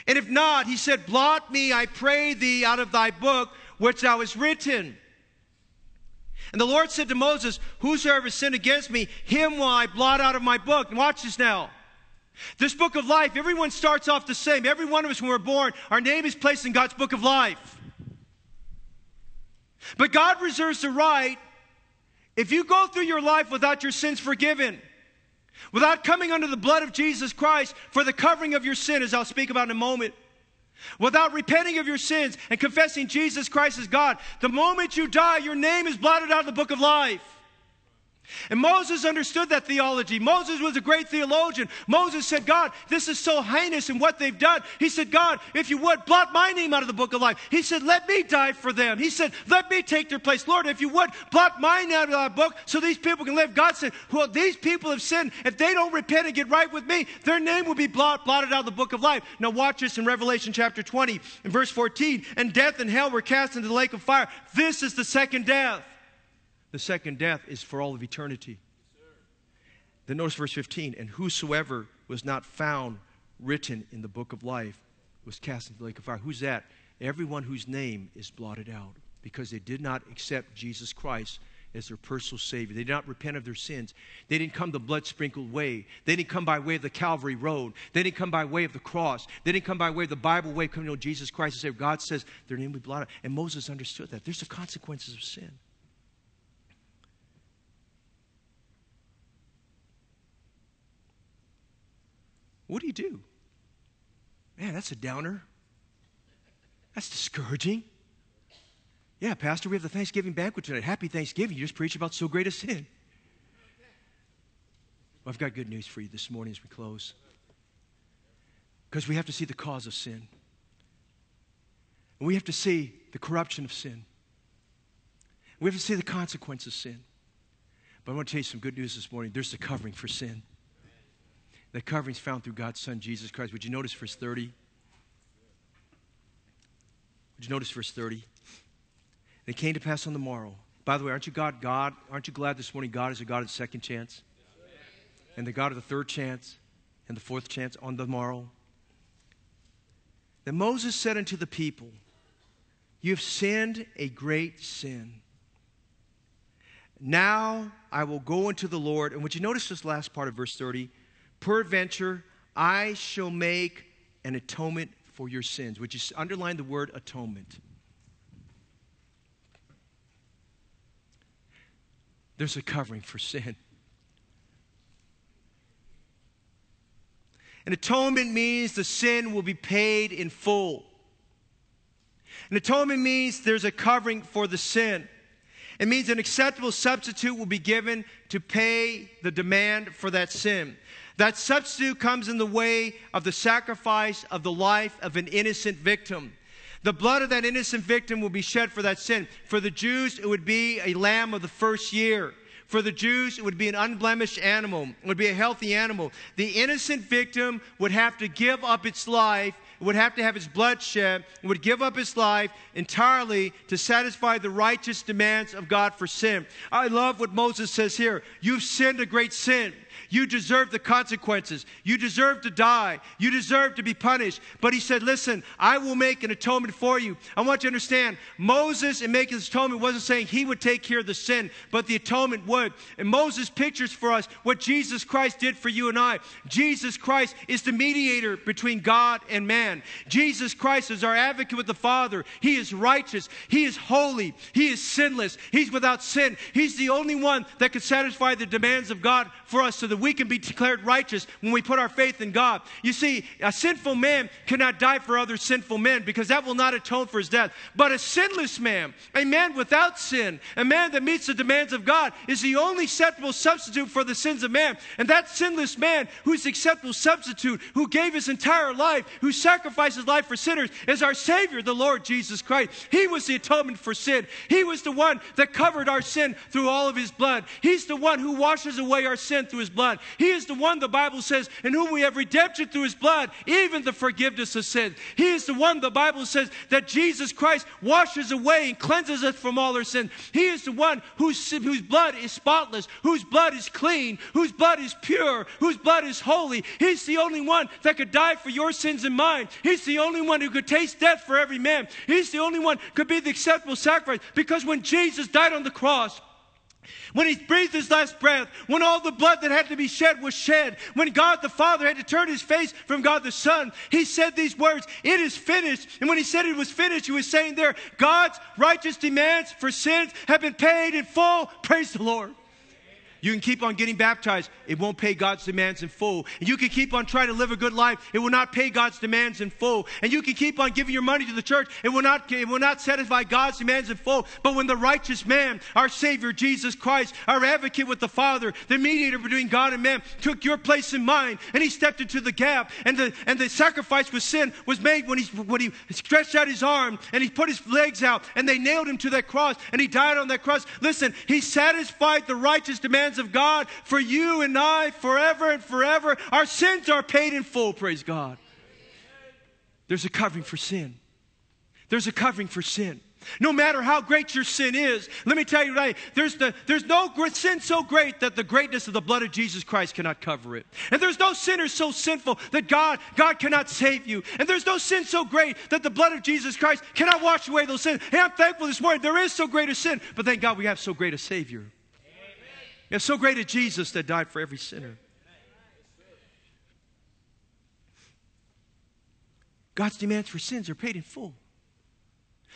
And if not, he said, blot me, I pray thee, out of thy book which thou hast written. And the Lord said to Moses, Whosoever sinned against me, him will I blot out of my book. And watch this now. This book of life, everyone starts off the same. Every one of us, when we're born, our name is placed in God's book of life. But God reserves the right, if you go through your life without your sins forgiven, without coming under the blood of Jesus Christ for the covering of your sin, as I'll speak about in a moment, Without repenting of your sins and confessing Jesus Christ as God, the moment you die, your name is blotted out of the book of life. And Moses understood that theology. Moses was a great theologian. Moses said, God, this is so heinous in what they've done. He said, God, if you would, blot my name out of the book of life. He said, let me die for them. He said, let me take their place. Lord, if you would, blot my name out of that book so these people can live. God said, well, these people have sinned. If they don't repent and get right with me, their name will be blot, blotted out of the book of life. Now watch this in Revelation chapter 20 and verse 14. And death and hell were cast into the lake of fire. This is the second death. The second death is for all of eternity. Then notice verse 15 and whosoever was not found written in the book of life was cast into the lake of fire. Who's that? Everyone whose name is blotted out because they did not accept Jesus Christ as their personal Savior. They did not repent of their sins. They didn't come the blood sprinkled way. They didn't come by way of the Calvary Road. They didn't come by way of the cross. They didn't come by way of the Bible way, coming to know Jesus Christ and say, God says their name will be blotted. And Moses understood that. There's the consequences of sin. What do you do? Man, that's a downer. That's discouraging. Yeah, Pastor, we have the Thanksgiving banquet tonight. Happy Thanksgiving. You just preached about so great a sin. Well, I've got good news for you this morning as we close. Because we have to see the cause of sin. And we have to see the corruption of sin. We have to see the consequence of sin. But I want to tell you some good news this morning. There's a covering for sin. That covering is found through God's Son, Jesus Christ. Would you notice verse 30? Would you notice verse 30? And it came to pass on the morrow. By the way, aren't you God? God, aren't you glad this morning God is a God of the second chance? And the God of the third chance and the fourth chance on the morrow. Then Moses said unto the people, You have sinned a great sin. Now I will go unto the Lord. And would you notice this last part of verse 30? Peradventure, I shall make an atonement for your sins. Would you underline the word atonement? There's a covering for sin. An atonement means the sin will be paid in full. An atonement means there's a covering for the sin. It means an acceptable substitute will be given to pay the demand for that sin. That substitute comes in the way of the sacrifice of the life of an innocent victim. The blood of that innocent victim will be shed for that sin. For the Jews, it would be a lamb of the first year. For the Jews, it would be an unblemished animal, it would be a healthy animal. The innocent victim would have to give up its life, would have to have its blood shed, would give up its life entirely to satisfy the righteous demands of God for sin. I love what Moses says here. You've sinned a great sin. You deserve the consequences. You deserve to die. You deserve to be punished. But he said, Listen, I will make an atonement for you. I want you to understand, Moses, in making this atonement, wasn't saying he would take care of the sin, but the atonement would. And Moses pictures for us what Jesus Christ did for you and I. Jesus Christ is the mediator between God and man. Jesus Christ is our advocate with the Father. He is righteous. He is holy. He is sinless. He's without sin. He's the only one that can satisfy the demands of God for us so that we can be declared righteous when we put our faith in God. You see, a sinful man cannot die for other sinful men because that will not atone for his death. But a sinless man, a man without sin, a man that meets the demands of God, is the only acceptable substitute for the sins of man. And that sinless man who's the acceptable substitute, who gave his entire life, who sacrificed his life for sinners, is our Savior, the Lord Jesus Christ. He was the atonement for sin. He was the one that covered our sin through all of his blood. He's the one who washes away our sin through his blood. He is the one, the Bible says, in whom we have redemption through his blood, even the forgiveness of sins. He is the one, the Bible says, that Jesus Christ washes away and cleanses us from all our sins. He is the one whose, whose blood is spotless, whose blood is clean, whose blood is pure, whose blood is holy. He's the only one that could die for your sins and mine. He's the only one who could taste death for every man. He's the only one could be the acceptable sacrifice because when Jesus died on the cross, when he breathed his last breath, when all the blood that had to be shed was shed, when God the Father had to turn his face from God the Son, he said these words, It is finished. And when he said it was finished, he was saying there, God's righteous demands for sins have been paid in full. Praise the Lord. You can keep on getting baptized. It won't pay God's demands in full. And you can keep on trying to live a good life. It will not pay God's demands in full. And you can keep on giving your money to the church. It will not, it will not satisfy God's demands in full. But when the righteous man, our Savior, Jesus Christ, our advocate with the Father, the mediator between God and man, took your place in mine and he stepped into the gap and the, and the sacrifice with sin was made when he, when he stretched out his arm and he put his legs out and they nailed him to that cross and he died on that cross. Listen, he satisfied the righteous demands of God for you and Forever and forever. Our sins are paid in full, praise God. There's a covering for sin. There's a covering for sin. No matter how great your sin is, let me tell you right, there's, the, there's no sin so great that the greatness of the blood of Jesus Christ cannot cover it. And there's no sinner so sinful that God, God cannot save you. And there's no sin so great that the blood of Jesus Christ cannot wash away those sins. Hey, I'm thankful this morning. There is so great a sin, but thank God we have so great a Savior. It's so great a Jesus that died for every sinner. God's demands for sins are paid in full.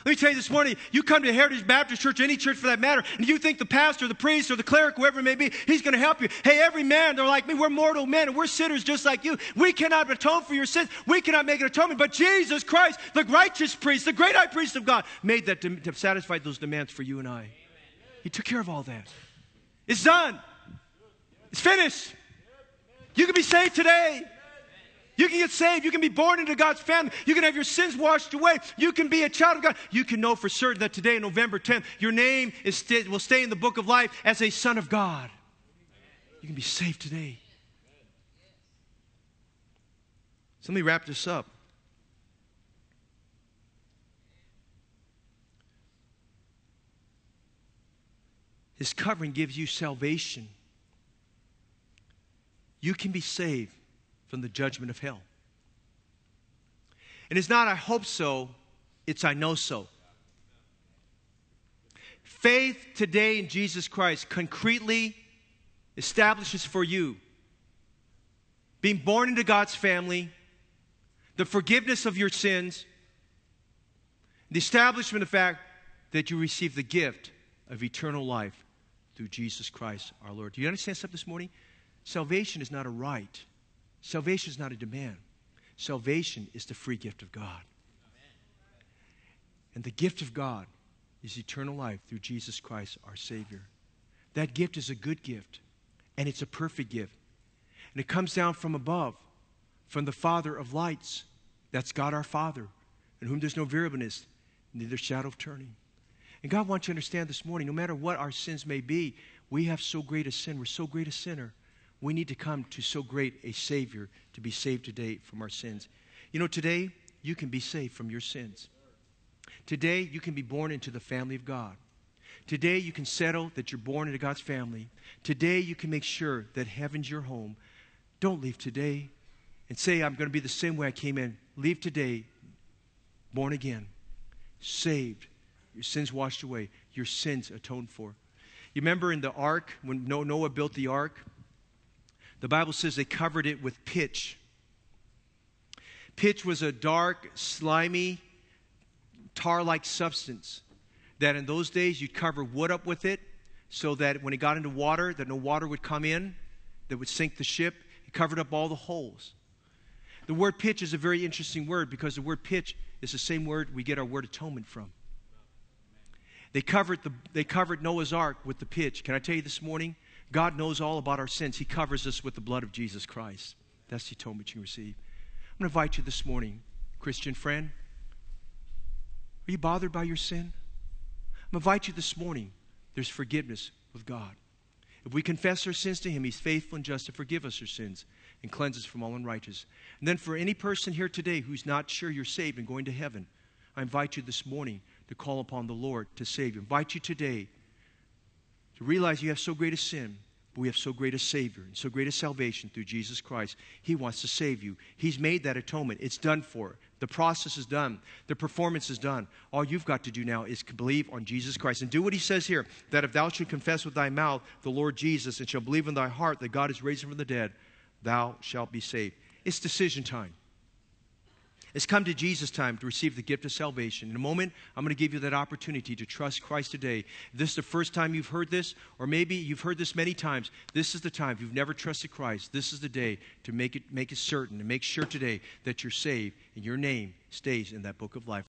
Let me tell you this morning, you come to Heritage Baptist Church, any church for that matter, and you think the pastor, the priest, or the cleric, whoever it may be, he's going to help you. Hey, every man, they're like me, we're mortal men, and we're sinners just like you. We cannot atone for your sins. We cannot make an atonement. But Jesus Christ, the righteous priest, the great high priest of God, made that to, to satisfy those demands for you and I. He took care of all that. It's done. It's finished. You can be saved today. You can get saved. You can be born into God's family. You can have your sins washed away. You can be a child of God. You can know for certain that today, November 10th, your name is st- will stay in the book of life as a son of God. You can be saved today. So let me wrap this up. His covering gives you salvation. You can be saved from the judgment of hell. And it's not, I hope so, it's, I know so. Faith today in Jesus Christ concretely establishes for you being born into God's family, the forgiveness of your sins, the establishment of the fact that you receive the gift of eternal life through Jesus Christ our Lord. Do you understand something this morning? Salvation is not a right, salvation is not a demand. Salvation is the free gift of God. And the gift of God is eternal life through Jesus Christ our Savior. That gift is a good gift, and it's a perfect gift. And it comes down from above, from the Father of lights. That's God our Father, in whom there's no variableness, neither shadow of turning. And God wants you to understand this morning no matter what our sins may be, we have so great a sin. We're so great a sinner. We need to come to so great a Savior to be saved today from our sins. You know, today you can be saved from your sins. Today you can be born into the family of God. Today you can settle that you're born into God's family. Today you can make sure that heaven's your home. Don't leave today and say, I'm going to be the same way I came in. Leave today born again, saved, your sins washed away, your sins atoned for. You remember in the ark, when Noah built the ark, the Bible says they covered it with pitch. Pitch was a dark, slimy, tar like substance that in those days you'd cover wood up with it so that when it got into water, that no water would come in that would sink the ship. It covered up all the holes. The word pitch is a very interesting word because the word pitch is the same word we get our word atonement from. They covered, the, they covered Noah's ark with the pitch. Can I tell you this morning? God knows all about our sins. He covers us with the blood of Jesus Christ. That's the atonement you receive. I'm going to invite you this morning, Christian friend. Are you bothered by your sin? I'm going to invite you this morning. There's forgiveness with God. If we confess our sins to Him, He's faithful and just to forgive us our sins and cleanse us from all unrighteousness. And then for any person here today who's not sure you're saved and going to heaven, I invite you this morning to call upon the Lord to save you. I invite you today to realize you have so great a sin, but we have so great a Savior and so great a salvation through Jesus Christ. He wants to save you. He's made that atonement. It's done for. The process is done. The performance is done. All you've got to do now is believe on Jesus Christ and do what he says here that if thou shalt confess with thy mouth the Lord Jesus and shall believe in thy heart that God is raised him from the dead, thou shalt be saved. It's decision time. It's come to Jesus' time to receive the gift of salvation. In a moment, I'm going to give you that opportunity to trust Christ today. If this is the first time you've heard this, or maybe you've heard this many times, this is the time. If you've never trusted Christ, this is the day to make it, make it certain and make sure today that you're saved and your name stays in that book of life.